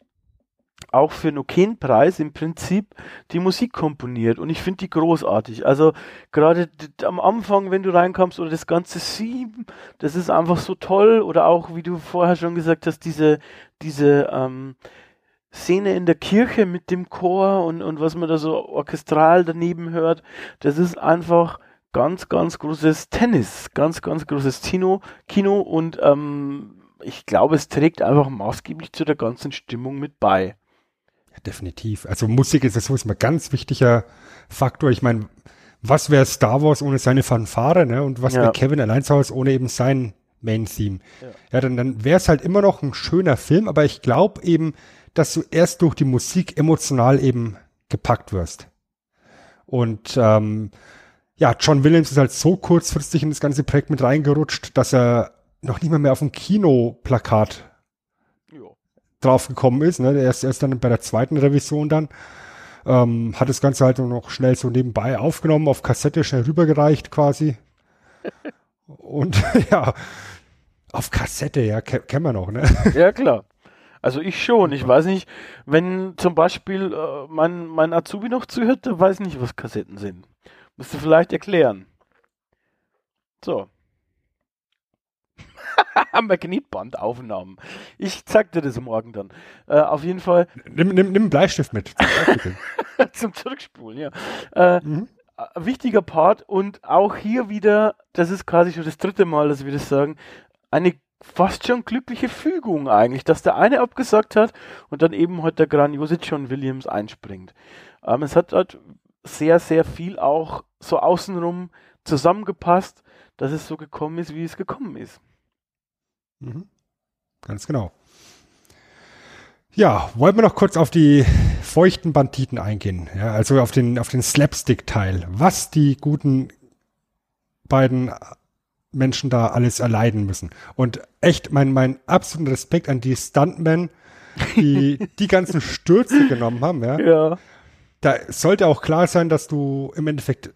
Speaker 1: auch für einen okayen Preis im Prinzip die Musik komponiert und ich finde die großartig. Also gerade am Anfang, wenn du reinkommst oder das ganze Sieben, das ist einfach so toll oder auch, wie du vorher schon gesagt hast, diese, diese, ähm, Szene in der Kirche mit dem Chor und, und was man da so orchestral daneben hört, das ist einfach ganz, ganz großes Tennis, ganz, ganz großes Kino, Kino und ähm, ich glaube, es trägt einfach maßgeblich zu der ganzen Stimmung mit bei.
Speaker 2: Ja, definitiv. Also Musik ist so ist ein ganz wichtiger Faktor. Ich meine, was wäre Star Wars ohne seine Fanfare, ne? Und was ja. wäre Kevin allein zu Hause ohne eben sein Main Theme? Ja, ja dann, dann wäre es halt immer noch ein schöner Film, aber ich glaube eben, dass du erst durch die Musik emotional eben gepackt wirst. Und ähm, ja, John Williams ist halt so kurzfristig in das ganze Projekt mit reingerutscht, dass er noch nicht mal mehr auf dem Kinoplakat draufgekommen ist. Ne? Er ist erst dann bei der zweiten Revision dann. Ähm, hat das Ganze halt noch schnell so nebenbei aufgenommen, auf Kassette schnell rübergereicht quasi. Und ja, auf Kassette, ja, kennen wir noch, ne?
Speaker 1: Ja, klar. Also ich schon. Ich weiß nicht, wenn zum Beispiel äh, mein, mein Azubi noch zuhört, der weiß nicht, was Kassetten sind. Musst du vielleicht erklären. So. Magnetbandaufnahmen. Ich zeig dir das morgen dann. Äh, auf jeden Fall.
Speaker 2: Nimm, nimm, nimm einen Bleistift mit.
Speaker 1: Zum Zurückspulen, ja. Äh,
Speaker 2: Mhm.
Speaker 1: ein wichtiger Part und auch hier wieder, das ist quasi schon das dritte Mal, dass wir das sagen, eine fast schon glückliche Fügung eigentlich, dass der eine abgesagt hat und dann eben halt der grandiose John Williams einspringt. Ähm, es hat halt sehr, sehr viel auch so außenrum zusammengepasst, dass es so gekommen ist, wie es gekommen ist.
Speaker 2: Mhm. Ganz genau. Ja, wollen wir noch kurz auf die feuchten Banditen eingehen. Ja, also auf den, auf den Slapstick-Teil. Was die guten beiden Menschen da alles erleiden müssen. Und echt, mein, mein absoluter Respekt an die Stuntmen, die die ganzen Stürze genommen haben, ja.
Speaker 1: Ja.
Speaker 2: Da sollte auch klar sein, dass du im Endeffekt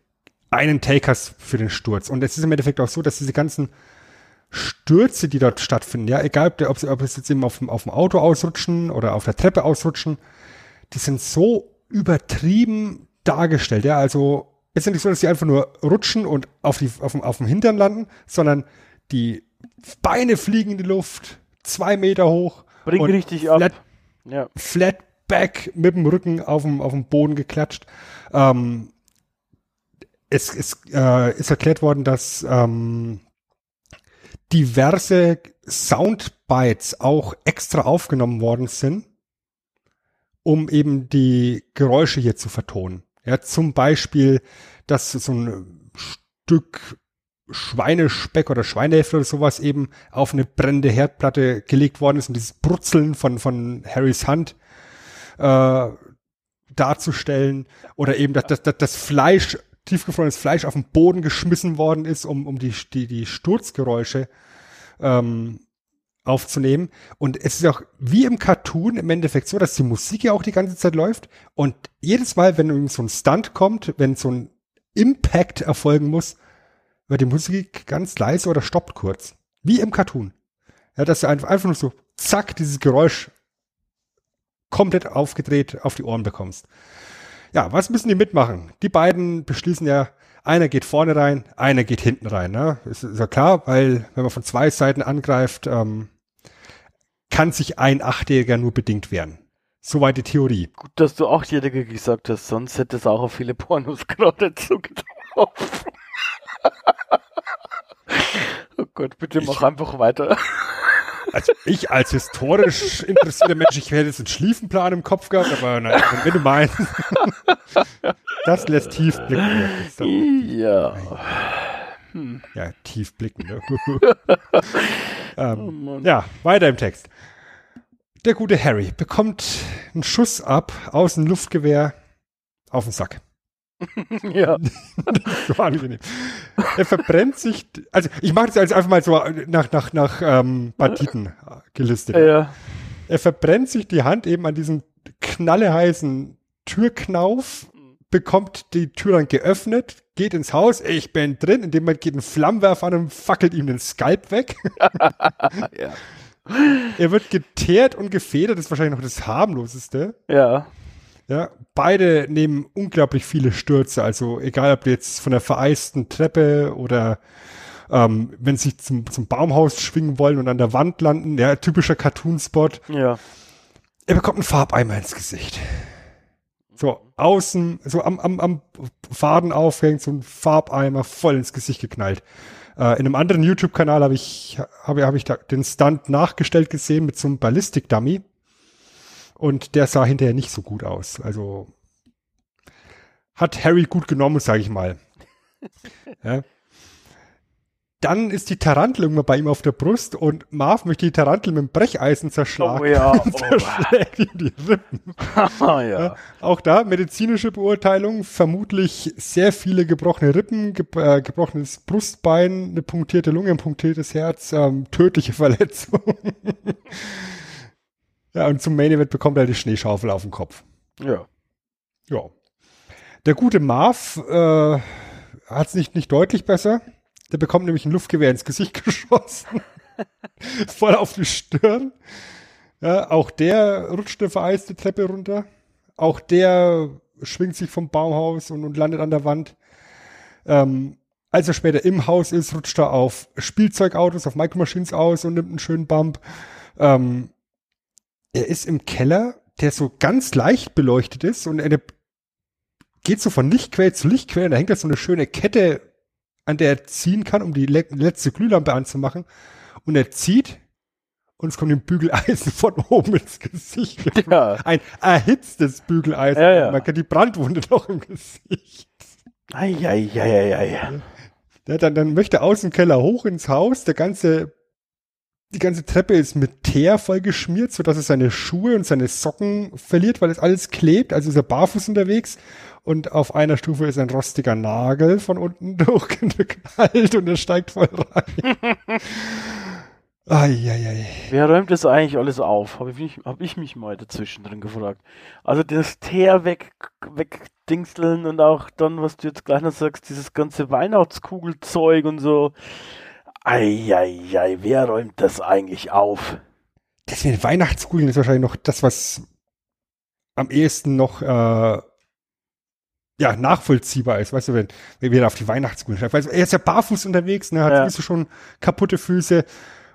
Speaker 2: einen Take hast für den Sturz. Und es ist im Endeffekt auch so, dass diese ganzen Stürze, die dort stattfinden, ja, egal ob, der, ob, sie, ob es jetzt eben auf dem, auf dem Auto ausrutschen oder auf der Treppe ausrutschen, die sind so übertrieben dargestellt, ja, also ist ja nicht so, dass sie einfach nur rutschen und auf, die, auf, dem, auf dem Hintern landen, sondern die Beine fliegen in die Luft, zwei Meter hoch,
Speaker 1: Bringt
Speaker 2: Und
Speaker 1: richtig ab.
Speaker 2: flat-
Speaker 1: Ja.
Speaker 2: flat back mit dem Rücken auf dem, auf dem Boden geklatscht. Ähm, es es äh, ist erklärt worden, dass ähm, diverse Soundbites auch extra aufgenommen worden sind, um eben die Geräusche hier zu vertonen. Ja, zum Beispiel, dass so ein Stück Schweinespeck oder Schweinehälfte oder sowas eben auf eine brennende Herdplatte gelegt worden ist und dieses Brutzeln von, von Harrys Hand äh, darzustellen oder eben, dass, dass, dass das Fleisch, tiefgefrorenes Fleisch auf den Boden geschmissen worden ist, um, um die, die, die Sturzgeräusche ähm, aufzunehmen. Und es ist auch wie im Cartoon im Endeffekt so, dass die Musik ja auch die ganze Zeit läuft und jedes Mal, wenn so ein Stunt kommt, wenn so ein Impact erfolgen muss, wird die Musik ganz leise oder stoppt kurz. Wie im Cartoon. Ja, dass du einfach, einfach nur so, zack, dieses Geräusch komplett aufgedreht auf die Ohren bekommst. Ja, was müssen die mitmachen? Die beiden beschließen ja, einer geht vorne rein, einer geht hinten rein. Ne? Ist, ist ja klar, weil wenn man von zwei Seiten angreift, ähm, kann sich ein Achtjähriger nur bedingt wehren. Soweit die Theorie.
Speaker 1: Gut, dass du Achtjährige gesagt hast, sonst hätte es auch auf viele Pornos gerade zugetroffen. oh Gott, bitte mach einfach weiter.
Speaker 2: Also ich als historisch interessierter Mensch, ich hätte jetzt einen Schliefenplan im Kopf gehabt, aber nein, wenn, du meinst, das lässt tief blicken.
Speaker 1: Ja.
Speaker 2: Ja, tief blicken. Ne?
Speaker 1: Oh
Speaker 2: ähm,
Speaker 1: Mann.
Speaker 2: ja, weiter im Text. Der gute Harry bekommt einen Schuss ab aus dem Luftgewehr auf den Sack.
Speaker 1: ja.
Speaker 2: so angenehm. Er verbrennt sich, also ich mache das jetzt einfach mal so nach, nach, nach ähm, Banditen äh, gelistet.
Speaker 1: Ja.
Speaker 2: Er verbrennt sich die Hand eben an diesem knalleheißen Türknauf, bekommt die Tür dann geöffnet, geht ins Haus, ich bin drin, in dem Moment geht ein Flammenwerfer an und fackelt ihm den Skalp weg.
Speaker 1: Ja.
Speaker 2: er wird geteert und gefedert, das ist wahrscheinlich noch das harmloseste.
Speaker 1: Ja.
Speaker 2: Ja, beide nehmen unglaublich viele Stürze, also egal ob jetzt von der vereisten Treppe oder ähm, wenn sie zum, zum Baumhaus schwingen wollen und an der Wand landen, ja, typischer Cartoon-Spot.
Speaker 1: Ja.
Speaker 2: Er bekommt einen Farbeimer ins Gesicht. So, außen, so am, am, am Faden aufhängt, so ein Farbeimer voll ins Gesicht geknallt. Äh, in einem anderen YouTube-Kanal habe ich, habe, habe ich da den Stunt nachgestellt gesehen mit so einem Ballistik-Dummy. Und der sah hinterher nicht so gut aus. Also hat Harry gut genommen, sage ich mal. ja. Dann ist die Tarantel irgendwann bei ihm auf der Brust und Marv möchte die Tarantel mit dem Brecheisen zerschlagen.
Speaker 1: Oh ja.
Speaker 2: und
Speaker 1: Oh.
Speaker 2: zerschlägt ihm die Rippen.
Speaker 1: Ah, ja.
Speaker 2: Ja, auch da medizinische Beurteilung, vermutlich sehr viele gebrochene Rippen, ge äh, gebrochenes Brustbein, eine punktierte Lunge, ein punktiertes Herz, ähm, tödliche Verletzung. ja, und zum Main Event bekommt er die Schneeschaufel auf den Kopf.
Speaker 1: Ja.
Speaker 2: Ja. Der gute Marv äh, hat es nicht, nicht deutlich besser. Der bekommt nämlich ein Luftgewehr ins Gesicht geschossen. Voll auf die Stirn. Ja, auch der rutscht eine vereiste Treppe runter. Auch der schwingt sich vom Baumhaus und, und landet an der Wand. Ähm, als er später im Haus ist, rutscht er auf Spielzeugautos, auf Micro Machines aus und nimmt einen schönen Bump. Ähm, er ist im Keller, der so ganz leicht beleuchtet ist und eine geht so von Lichtquelle zu Lichtquelle, da hängt da so eine schöne Kette, an der er ziehen kann, um die le letzte Glühlampe anzumachen. Und er zieht und es kommt dem Bügeleisen von oben ins Gesicht.
Speaker 1: Ja.
Speaker 2: Ein erhitztes Bügeleisen.
Speaker 1: Ja, ja.
Speaker 2: Man kennt die Brandwunde noch im Gesicht.
Speaker 1: Eieieiei.
Speaker 2: Ja, dann, dann möchte er aus dem Keller hoch ins Haus. Der ganze, die ganze Treppe ist mit Teer voll geschmiert, sodass er seine Schuhe und seine Socken verliert, weil es alles klebt. Also ist er barfuß unterwegs. Und auf einer Stufe ist ein rostiger Nagel von unten durchgeknallt und er steigt voll rein. Eieiei.
Speaker 1: Wer räumt das eigentlich alles auf? Habe ich, mich- hab ich mich mal dazwischen drin gefragt. Also das Teer weg, wegdingseln und auch dann, was du jetzt gleich noch sagst, dieses ganze Weihnachtskugelzeug und so. Eieiei, wer räumt das eigentlich auf?
Speaker 2: Das mit den Weihnachtskugeln ist wahrscheinlich noch das, was am ehesten noch äh, ja, nachvollziehbar ist, weißt du, wenn, wenn wir da auf die Weihnachtskugeln. Weißt du, er ist ja barfuß unterwegs, ne, hat
Speaker 1: Ja.
Speaker 2: sowieso schon kaputte Füße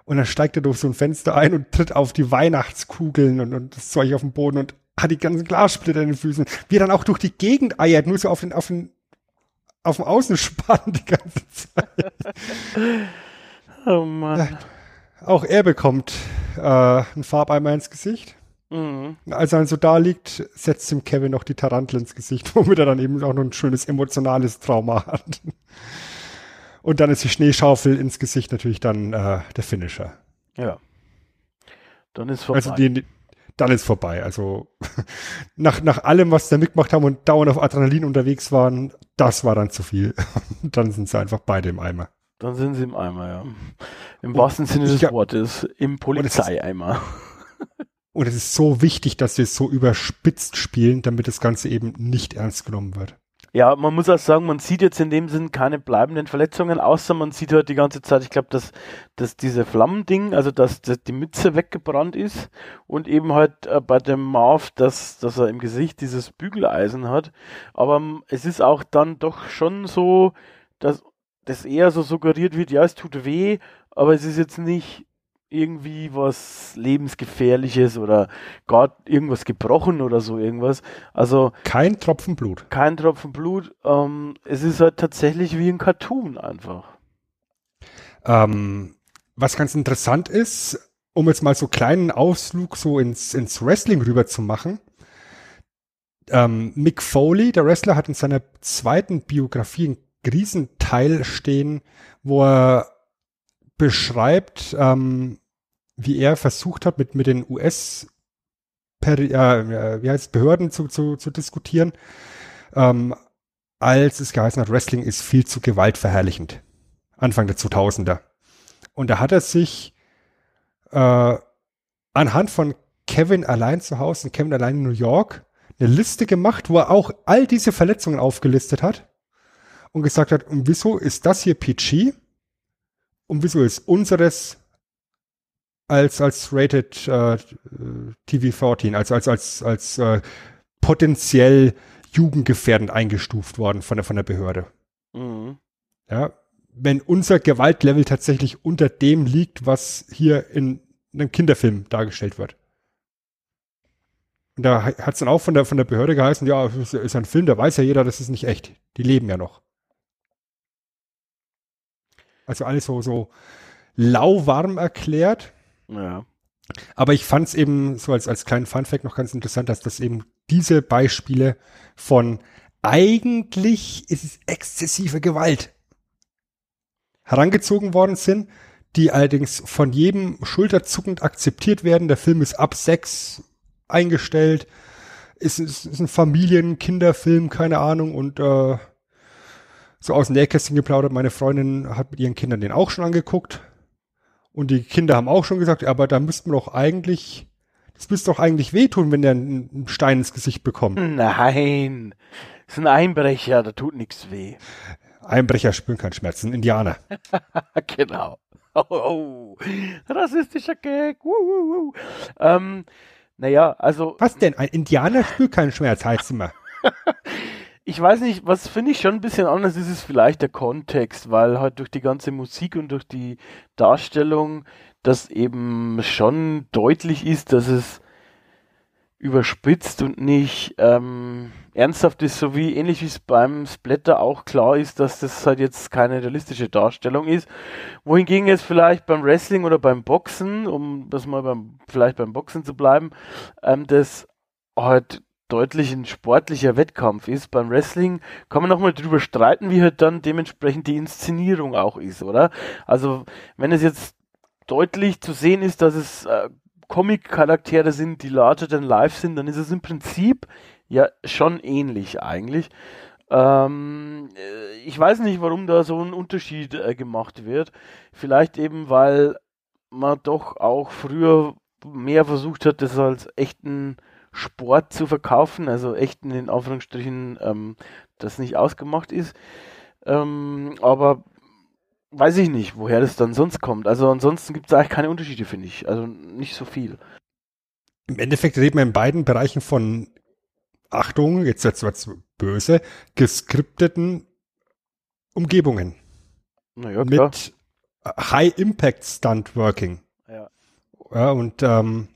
Speaker 2: und dann steigt er durch so ein Fenster ein und tritt auf die Weihnachtskugeln und, und das Zeug auf den Boden und hat die ganzen Glassplitter in den Füßen. Wie er dann auch durch die Gegend eiert, nur so auf den, auf den, auf dem Außenspann die ganze Zeit.
Speaker 1: Oh Mann.
Speaker 2: Auch er bekommt äh, einen Farbeimer ins Gesicht.
Speaker 1: Mhm.
Speaker 2: Als er dann so da liegt, setzt ihm Kevin noch die Tarantel ins Gesicht, womit er dann eben auch noch ein schönes emotionales Trauma hat. Und dann ist die Schneeschaufel ins Gesicht natürlich dann äh, der Finisher.
Speaker 1: Ja. Dann ist vorbei.
Speaker 2: Also die, dann ist vorbei. Also nach, nach allem, was sie da mitgemacht haben und dauernd auf Adrenalin unterwegs waren, das war dann zu viel. dann sind sie einfach beide im Eimer.
Speaker 1: Dann sind sie im Eimer, ja. Im
Speaker 2: Und
Speaker 1: wahrsten Sinne des
Speaker 2: glaub-
Speaker 1: Wortes. Im Polizeieimer.
Speaker 2: Und es ist so wichtig, dass wir es so überspitzt spielen, damit das Ganze eben nicht ernst genommen wird.
Speaker 1: Ja, man muss auch sagen, man sieht jetzt in dem Sinn keine bleibenden Verletzungen, außer man sieht halt die ganze Zeit, ich glaube, dass, dass diese Flammending, also dass, dass die Mütze weggebrannt ist und eben halt äh, bei dem Marv, dass, dass er im Gesicht dieses Bügeleisen hat. Aber ähm, es ist auch dann doch schon so, dass das eher so suggeriert wird, ja, es tut weh, aber es ist jetzt nicht irgendwie was lebensgefährliches oder gar irgendwas gebrochen oder so irgendwas. Also
Speaker 2: Kein Tropfen Blut.
Speaker 1: kein Tropfen Blut. Ähm, es ist halt tatsächlich wie ein Cartoon einfach.
Speaker 2: Ähm, was ganz interessant ist, um jetzt mal so kleinen Ausflug so ins, ins Wrestling rüber zu machen. Ähm, Mick Foley, der Wrestler, hat in seiner zweiten Biografie Riesenteil stehen, wo er beschreibt, ähm, wie er versucht hat, mit, mit den US äh, wie heißt, Behörden zu, zu, zu diskutieren, ähm, als es geheißen hat, Wrestling ist viel zu gewaltverherrlichend. Anfang der 2000er. Und da hat er sich äh, anhand von Kevin allein zu Hause und Kevin allein in New York eine Liste gemacht, wo er auch all diese Verletzungen aufgelistet hat und gesagt hat, und wieso ist das hier PG und wieso ist unseres als als rated äh, TV 14, also als als als äh, potenziell jugendgefährdend eingestuft worden von der von der Behörde.
Speaker 1: Mhm.
Speaker 2: Ja, wenn unser Gewaltlevel tatsächlich unter dem liegt, was hier in einem Kinderfilm dargestellt wird. Und da hat es dann auch von der, von der Behörde geheißen, ja, es ist, ist ein Film, da weiß ja jeder, das ist nicht echt. Die leben ja noch. Also alles so, so lauwarm erklärt.
Speaker 1: Ja.
Speaker 2: Aber ich fand es eben so als, als kleinen Funfact noch ganz interessant, dass das eben diese Beispiele von eigentlich ist es exzessive Gewalt herangezogen worden sind, die allerdings von jedem schulterzuckend akzeptiert werden. Der Film ist ab sechs eingestellt, ist, ist, ist ein Familien-, Kinderfilm, keine Ahnung, und äh, so aus dem Nähkästchen geplaudert, meine Freundin hat mit ihren Kindern den auch schon angeguckt. Und die Kinder haben auch schon gesagt, aber da müsste man doch eigentlich, das müsste doch eigentlich wehtun, wenn der einen Stein ins Gesicht bekommt.
Speaker 1: Nein. Das ist ein Einbrecher, da tut nichts weh.
Speaker 2: Einbrecher spüren keinen Schmerz, ein Indianer.
Speaker 1: genau. Oh, oh. Rassistischer Gag. Ähm, naja, also
Speaker 2: Was denn? Ein Indianer spürt keinen Schmerz, heißt immer.
Speaker 1: ich weiß nicht, was finde ich schon ein bisschen anders ist, ist vielleicht der Kontext, weil halt durch die ganze Musik und durch die Darstellung das eben schon deutlich ist, dass es überspitzt und nicht ähm, ernsthaft ist, so wie ähnlich wie es beim Splatter auch klar ist, dass das halt jetzt keine realistische Darstellung ist. Wohingegen jetzt vielleicht beim Wrestling oder beim Boxen, um das mal beim, vielleicht beim Boxen zu bleiben, ähm, das halt deutlich ein sportlicher Wettkampf ist. Beim Wrestling kann man nochmal drüber streiten, wie halt dann dementsprechend die Inszenierung auch ist, oder? Also, wenn es jetzt deutlich zu sehen ist, dass es äh, Comic-Charaktere sind, die larger than life sind, dann ist es im Prinzip ja schon ähnlich eigentlich. Ähm, äh, ich weiß nicht, warum da so ein Unterschied äh, gemacht wird. Vielleicht eben, weil man doch auch früher mehr versucht hat, das als echten Sport zu verkaufen, also echten in Anführungsstrichen, ähm, das nicht ausgemacht ist. Ähm, aber weiß ich nicht, woher das dann sonst kommt. Also ansonsten gibt es eigentlich keine Unterschiede, finde ich. Also nicht so viel.
Speaker 2: Im Endeffekt reden wir in beiden Bereichen von Achtung, jetzt wird's was böse, geskripteten Umgebungen.
Speaker 1: Naja, klar.
Speaker 2: Mit High-Impact-Stunt-Working.
Speaker 1: Ja.
Speaker 2: ja. Und ähm,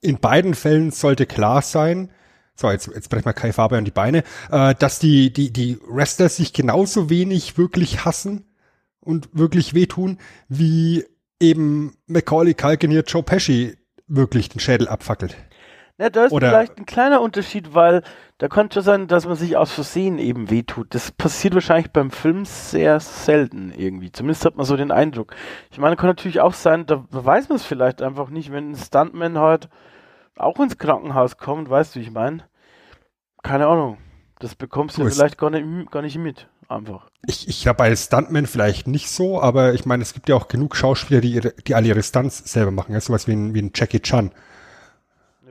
Speaker 2: in beiden Fällen sollte klar sein, so, jetzt, jetzt brechen wir Kai Faber an die Beine, äh, dass die, die, die Wrestler sich genauso wenig wirklich hassen und wirklich wehtun, wie eben Macaulay Culkin hier Joe Pesci wirklich den Schädel abfackelt.
Speaker 1: Ja, da ist
Speaker 2: Oder-
Speaker 1: vielleicht ein kleiner Unterschied, weil da kann schon sein, dass man sich aus Versehen eben wehtut. Das passiert wahrscheinlich beim Film sehr selten irgendwie. Zumindest hat man so den Eindruck. Ich meine, kann natürlich auch sein, da weiß man es vielleicht einfach nicht, wenn ein Stuntman halt auch ins Krankenhaus kommt, weißt du, wie ich meine? Keine Ahnung. Das bekommst du
Speaker 2: Du, es-
Speaker 1: vielleicht gar nicht, gar nicht mit. Einfach.
Speaker 2: Ich, ich glaube, bei Stuntmen vielleicht nicht so, aber ich meine, es gibt ja auch genug Schauspieler, die, ihre, die alle ihre Stunts selber machen. Ja, sowas wie ein, wie ein Jackie Chan.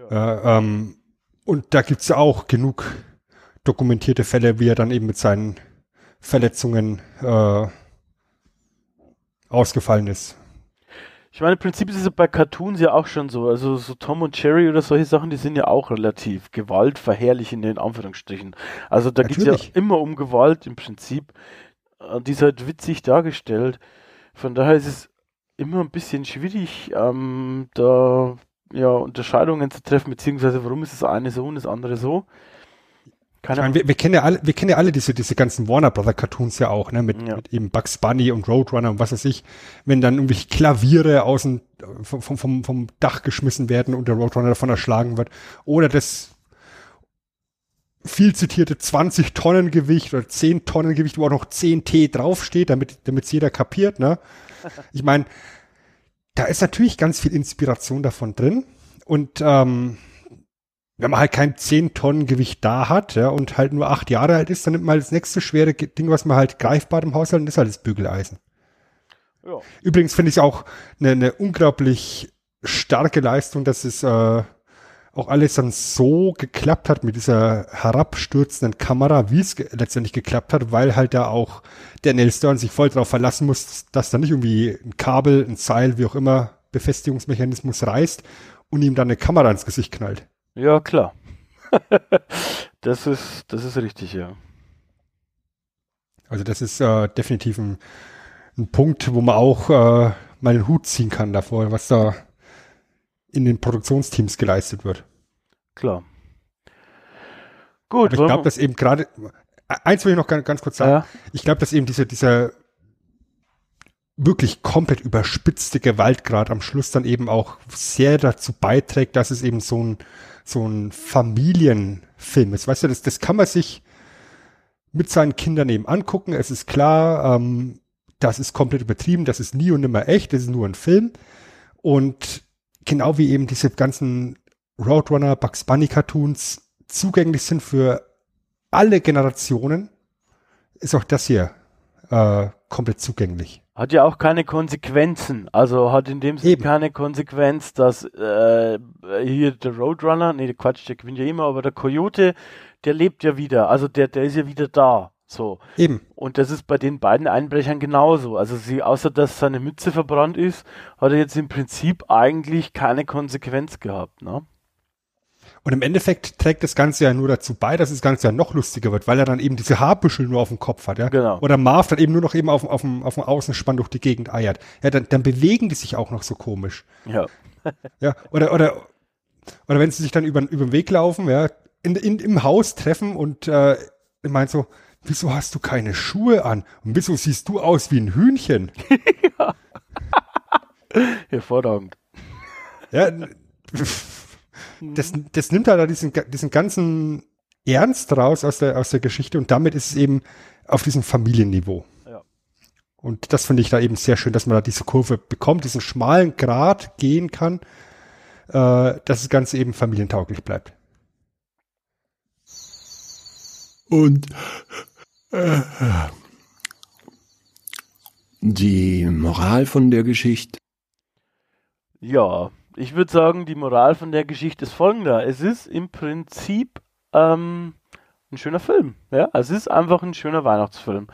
Speaker 2: Ja. ähm, und da gibt's ja auch genug dokumentierte Fälle, wie er dann eben mit seinen Verletzungen äh, ausgefallen ist.
Speaker 1: Ich meine, im Prinzip ist es bei Cartoons ja auch schon so. Also so Tom und Jerry oder solche Sachen, die sind ja auch relativ gewaltverherrlichend in Anführungsstrichen. Also da geht es ja immer um Gewalt im Prinzip. Äh, Die ist halt witzig dargestellt. Von daher ist es immer ein bisschen schwierig, ähm, da ja, Unterscheidungen zu treffen, beziehungsweise warum ist das eine so und das andere so.
Speaker 2: Ich
Speaker 1: Keine
Speaker 2: meine, wir, wir kennen ja alle, wir kennen ja alle diese, diese ganzen Warner Brother Cartoons ja auch, ne, mit,
Speaker 1: Ja.
Speaker 2: mit eben Bugs Bunny und Roadrunner und was weiß ich, wenn dann irgendwie Klaviere aus dem, vom, vom- vom, Dach geschmissen werden und der Roadrunner davon erschlagen wird. Oder das viel zitierte 20 Tonnen Gewicht oder 10 Tonnen Gewicht, wo auch noch 10 T draufsteht, damit es jeder kapiert, ne? Ich meine, da ist natürlich ganz viel Inspiration davon drin. Und ähm, wenn man halt kein 10 Tonnen Gewicht da hat, ja, und halt nur acht Jahre alt ist, dann nimmt man halt das nächste schwere Ding, was man halt greifbar im Haushalt, und das ist halt das Bügeleisen.
Speaker 1: ja.
Speaker 2: Übrigens finde ich es auch eine, eine unglaublich starke Leistung, dass es äh, auch alles dann so geklappt hat mit dieser herabstürzenden Kamera, wie es ge letztendlich geklappt hat, weil halt da auch der Neil Stern sich voll darauf verlassen muss, dass da nicht irgendwie ein Kabel, ein Seil, wie auch immer, Befestigungsmechanismus reißt und ihm dann eine Kamera ins Gesicht knallt.
Speaker 1: Ja, klar. das ist, das ist richtig, ja.
Speaker 2: Also das ist äh, definitiv ein, ein Punkt, wo man auch äh, mal den Hut ziehen kann davor, was da in den Produktionsteams geleistet wird.
Speaker 1: Klar. Gut,
Speaker 2: Aber ich glaube, dass eben gerade, eins will ich noch ganz, ganz kurz sagen,
Speaker 1: ja,
Speaker 2: ich glaube, dass eben diese, dieser wirklich komplett überspitzte Gewaltgrad am Schluss dann eben auch sehr dazu beiträgt, dass es eben so ein, so ein Familienfilm ist. Weißt du, das, das kann man sich mit seinen Kindern eben angucken. Es ist klar, ähm, das ist komplett übertrieben, das ist nie und nimmer echt, das ist nur ein Film. Und genau wie eben diese ganzen Roadrunner, Bugs Bunny Cartoons zugänglich sind für alle Generationen, ist auch das hier äh, komplett zugänglich.
Speaker 1: Hat ja auch keine Konsequenzen. Also hat in dem Sinne keine Konsequenz, dass äh, hier der Roadrunner, nee, der Quatsch, der gewinnt ja immer, aber der Coyote, der lebt ja wieder. Also der, der ist ja wieder da. So.
Speaker 2: Eben.
Speaker 1: Und das ist bei den beiden Einbrechern genauso. Also sie, außer dass seine Mütze verbrannt ist, hat er jetzt im Prinzip eigentlich keine Konsequenz gehabt, ne?
Speaker 2: Und im Endeffekt trägt das Ganze ja nur dazu bei, dass das Ganze ja noch lustiger wird, weil er dann eben diese Haarbüschel nur auf dem Kopf hat, ja.
Speaker 1: Genau.
Speaker 2: Oder Marv dann eben nur noch eben auf, auf, dem, auf dem Außenspann durch die Gegend eiert. Ja, dann, dann bewegen die sich auch noch so komisch.
Speaker 1: Ja.
Speaker 2: Ja, oder, oder oder wenn sie sich dann über, über den Weg laufen, ja, in, in, im Haus treffen und äh, meint so, wieso hast du keine Schuhe an? Und wieso siehst du aus wie ein Hühnchen? ja.
Speaker 1: Hervorragend.
Speaker 2: Ja, das, das nimmt halt diesen, diesen ganzen Ernst raus aus der, aus der Geschichte und damit ist es eben auf diesem Familienniveau. Ja. Und das finde ich da eben sehr schön, dass man da diese Kurve bekommt, diesen schmalen Grad gehen kann, äh, dass das Ganze eben familientauglich bleibt.
Speaker 3: Und äh, die Moral von der Geschichte?
Speaker 1: Ja, ich würde sagen, die Moral von der Geschichte ist folgender. Es ist im Prinzip ähm, ein schöner Film. Ja, es ist einfach ein schöner Weihnachtsfilm.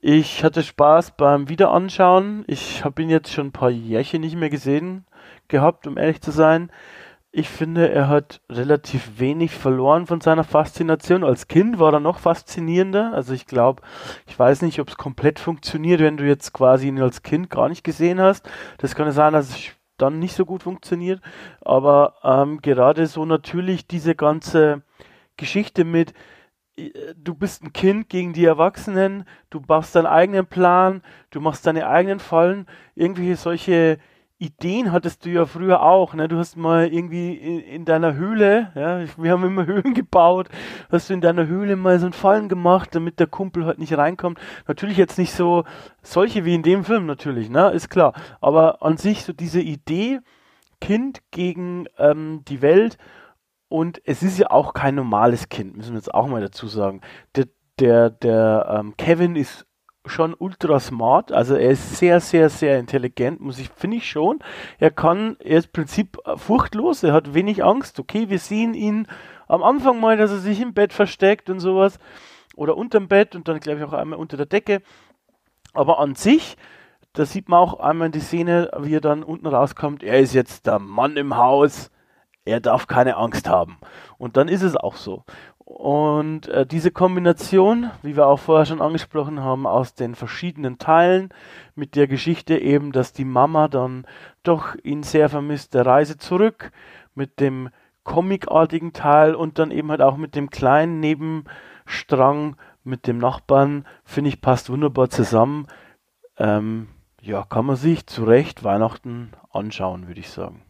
Speaker 1: Ich hatte Spaß beim Wiederanschauen. Ich habe ihn jetzt schon ein paar Jährchen nicht mehr gesehen gehabt, um ehrlich zu sein. Ich finde, er hat relativ wenig verloren von seiner Faszination. Als Kind war er noch faszinierender. Also ich glaube, ich weiß nicht, ob es komplett funktioniert, wenn du jetzt quasi ihn als Kind gar nicht gesehen hast. Das kann sein, dass es dann nicht so gut funktioniert. Aber ähm, gerade so natürlich diese ganze Geschichte mit, äh, du bist ein Kind gegen die Erwachsenen, du machst deinen eigenen Plan, du machst deine eigenen Fallen, irgendwelche solche Ideen hattest du ja früher auch, ne? Du hast mal irgendwie in, in, deiner Höhle, ja, wir haben immer Höhlen gebaut, hast du in deiner Höhle mal so einen Fallen gemacht, damit der Kumpel halt nicht reinkommt. Natürlich jetzt nicht so solche wie in dem Film natürlich, ne? Ist klar. Aber an sich so diese Idee, Kind gegen ähm, die Welt und es ist ja auch kein normales Kind, müssen wir jetzt auch mal dazu sagen. Der, der, der ähm, Kevin ist schon ultra smart, also er ist sehr, sehr, sehr intelligent, muss ich, finde ich schon. Er kann, er ist im Prinzip furchtlos, er hat wenig Angst. Okay, wir sehen ihn am Anfang mal, dass er sich im Bett versteckt und sowas. Oder unterm Bett und dann glaube ich auch einmal unter der Decke. Aber an sich, da sieht man auch einmal in die Szene, wie er dann unten rauskommt, er ist jetzt der Mann im Haus, er darf keine Angst haben. Und dann ist es auch so. Und äh, diese Kombination, wie wir auch vorher schon angesprochen haben, aus den verschiedenen Teilen mit der Geschichte eben, dass die Mama dann doch ihn sehr vermisst, der Reise zurück, mit dem comicartigen Teil und dann eben halt auch mit dem kleinen Nebenstrang mit dem Nachbarn, finde ich, passt wunderbar zusammen. Ähm, ja, kann man sich zu Recht Weihnachten anschauen, würde ich sagen.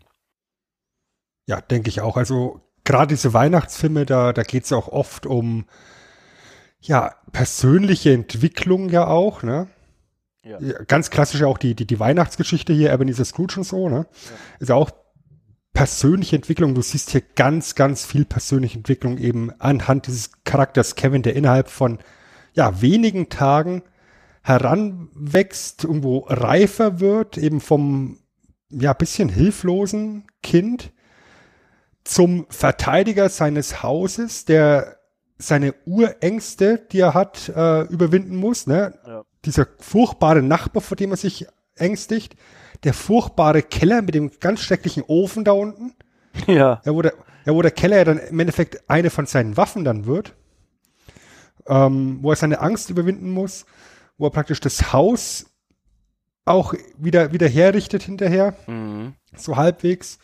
Speaker 2: Ja, denke ich auch. Also gerade diese Weihnachtsfilme, da, da geht es auch oft um ja, persönliche Entwicklung ja auch, ne? Ja. Ganz klassisch auch die, die, die Weihnachtsgeschichte hier, Ebenezer Scrooge und so, ne? Ja. Ist auch persönliche Entwicklung. Du siehst hier ganz, ganz viel persönliche Entwicklung eben anhand dieses Charakters Kevin, der innerhalb von ja, wenigen Tagen heranwächst, irgendwo reifer wird, eben vom ja, bisschen hilflosen Kind zum Verteidiger seines Hauses, der seine Urängste, die er hat, äh, überwinden muss. Ne? Ja. Dieser furchtbare Nachbar, vor dem er sich ängstigt. Der furchtbare Keller mit dem ganz schrecklichen Ofen da unten. Ja. Ja, wo der, ja, wo der Keller ja dann im Endeffekt eine von seinen Waffen dann wird. Ähm, wo er seine Angst überwinden muss. Wo er praktisch das Haus auch wieder, wieder herrichtet hinterher. Mhm. So halbwegs.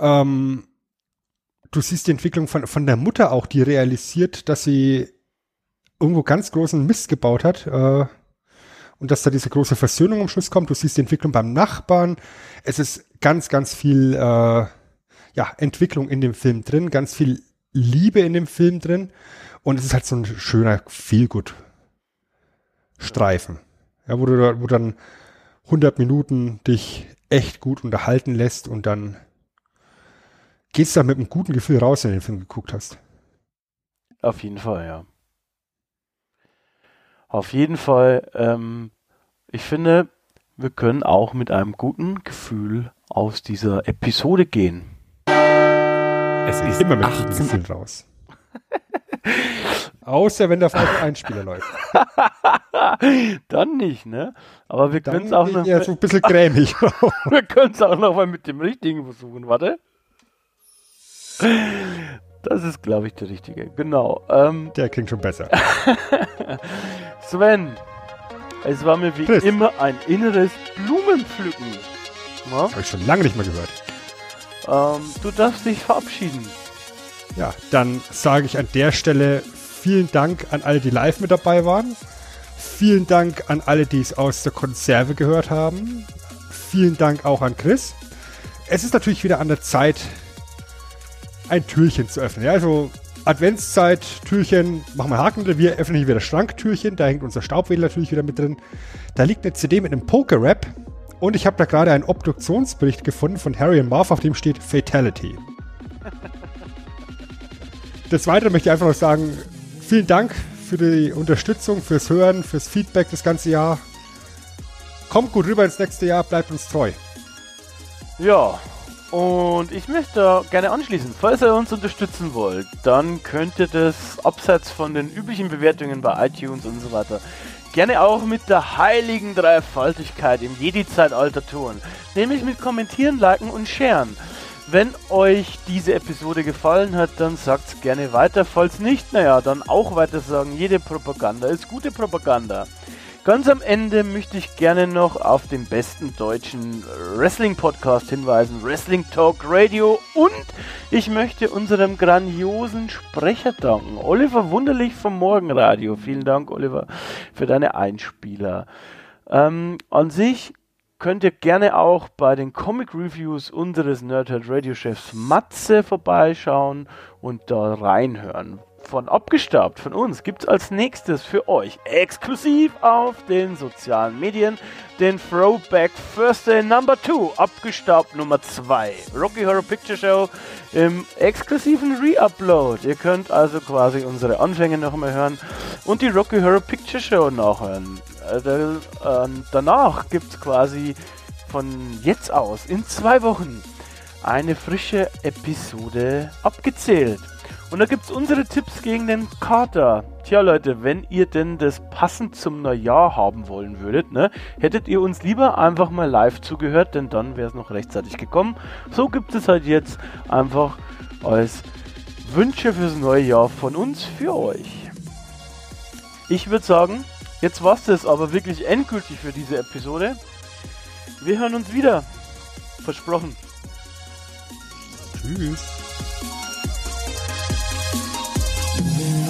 Speaker 2: Ähm, du siehst die Entwicklung von, von der Mutter auch, die realisiert, dass sie irgendwo ganz großen Mist gebaut hat. Äh, und dass da diese große Versöhnung am Schluss kommt. Du siehst die Entwicklung beim Nachbarn. Es ist ganz, ganz viel äh, ja, Entwicklung in dem Film drin, ganz viel Liebe in dem Film drin. Und es ist halt so ein schöner Feelgood-Streifen. Ja, wo du, wo dann 100 Minuten dich echt gut unterhalten lässt und dann gehst da mit einem guten Gefühl raus, wenn du den Film geguckt hast.
Speaker 1: Auf jeden Fall, ja. Auf jeden Fall, ähm, ich finde, wir können auch mit einem guten Gefühl aus dieser Episode gehen.
Speaker 2: Es ist immer mit 18 Gefühl raus. Außer wenn der falsche Einspieler läuft.
Speaker 1: Dann nicht, ne? Aber wir können es auch noch.
Speaker 2: Ja, so ein bisschen cremig.
Speaker 1: wir können es auch noch mal mit dem richtigen versuchen. Warte. Das ist, glaube ich, der richtige. Genau.
Speaker 2: Ähm, der klingt schon besser.
Speaker 1: Sven, es war mir wie Chris. immer ein inneres Blumenpflücken.
Speaker 2: Das habe ich schon lange nicht mehr gehört.
Speaker 1: ähm, du darfst dich verabschieden.
Speaker 2: Ja, dann sage ich an der Stelle vielen Dank an alle, die live mit dabei waren. Vielen Dank an alle, die es aus der Konserve gehört haben. Vielen Dank auch an Chris. Es ist natürlich wieder an der Zeit, ein Türchen zu öffnen. Ja, also Adventszeit, Türchen, machen wir Haken. Wir öffnen hier wieder Schranktürchen. Da hängt unser Staubwedel natürlich wieder mit drin. Da liegt eine CD mit einem Poker-Rap. Und ich habe da gerade einen Obduktionsbericht gefunden von Harry und Marv, auf dem steht Fatality. Des Weiteren möchte ich einfach noch sagen, vielen Dank für die Unterstützung, fürs Hören, fürs Feedback das ganze Jahr. Kommt gut rüber ins nächste Jahr, bleibt uns treu.
Speaker 1: Ja, und ich möchte gerne anschließen, falls ihr uns unterstützen wollt, dann könnt ihr das abseits von den üblichen Bewertungen bei iTunes und so weiter gerne auch mit der heiligen Dreifaltigkeit im Jedi-Zeitalter tun, nämlich mit Kommentieren, Liken und Sharen. Wenn euch diese Episode gefallen hat, dann sagt's gerne weiter. Falls nicht, naja, dann auch weiter sagen. Jede Propaganda ist gute Propaganda. Ganz am Ende möchte ich gerne noch auf den besten deutschen Wrestling-Podcast hinweisen, Wrestling Talk Radio. Und ich möchte unserem grandiosen Sprecher danken, Oliver Wunderlich vom Morgenradio. Vielen Dank, Oliver, für deine Einspieler. Ähm, an sich könnt ihr gerne auch bei den Comic Reviews unseres Nerdhead Radio Chefs Matze vorbeischauen und da reinhören. Von Abgestaubt von uns gibt es als nächstes für euch exklusiv auf den sozialen Medien den Throwback Thursday Number 2, Abgestaubt Nummer 2, Rocky Horror Picture Show im exklusiven Re-Upload. Ihr könnt also quasi unsere Anfänge nochmal hören und die Rocky Horror Picture Show nachhören. Äh, ähm, danach gibt es quasi von jetzt aus in zwei Wochen eine frische Episode abgezählt. Und da gibt es unsere Tipps gegen den Kater. Tja Leute, wenn ihr denn das passend zum Neujahr haben wollen würdet, ne, hättet ihr uns lieber einfach mal live zugehört, denn dann wäre es noch rechtzeitig gekommen. So gibt es halt jetzt einfach als Wünsche fürs neue Jahr von uns für euch. Ich würde sagen, Jetzt war es das aber wirklich endgültig für diese Episode. Wir hören uns wieder. Versprochen.
Speaker 2: Tschüss. Amen.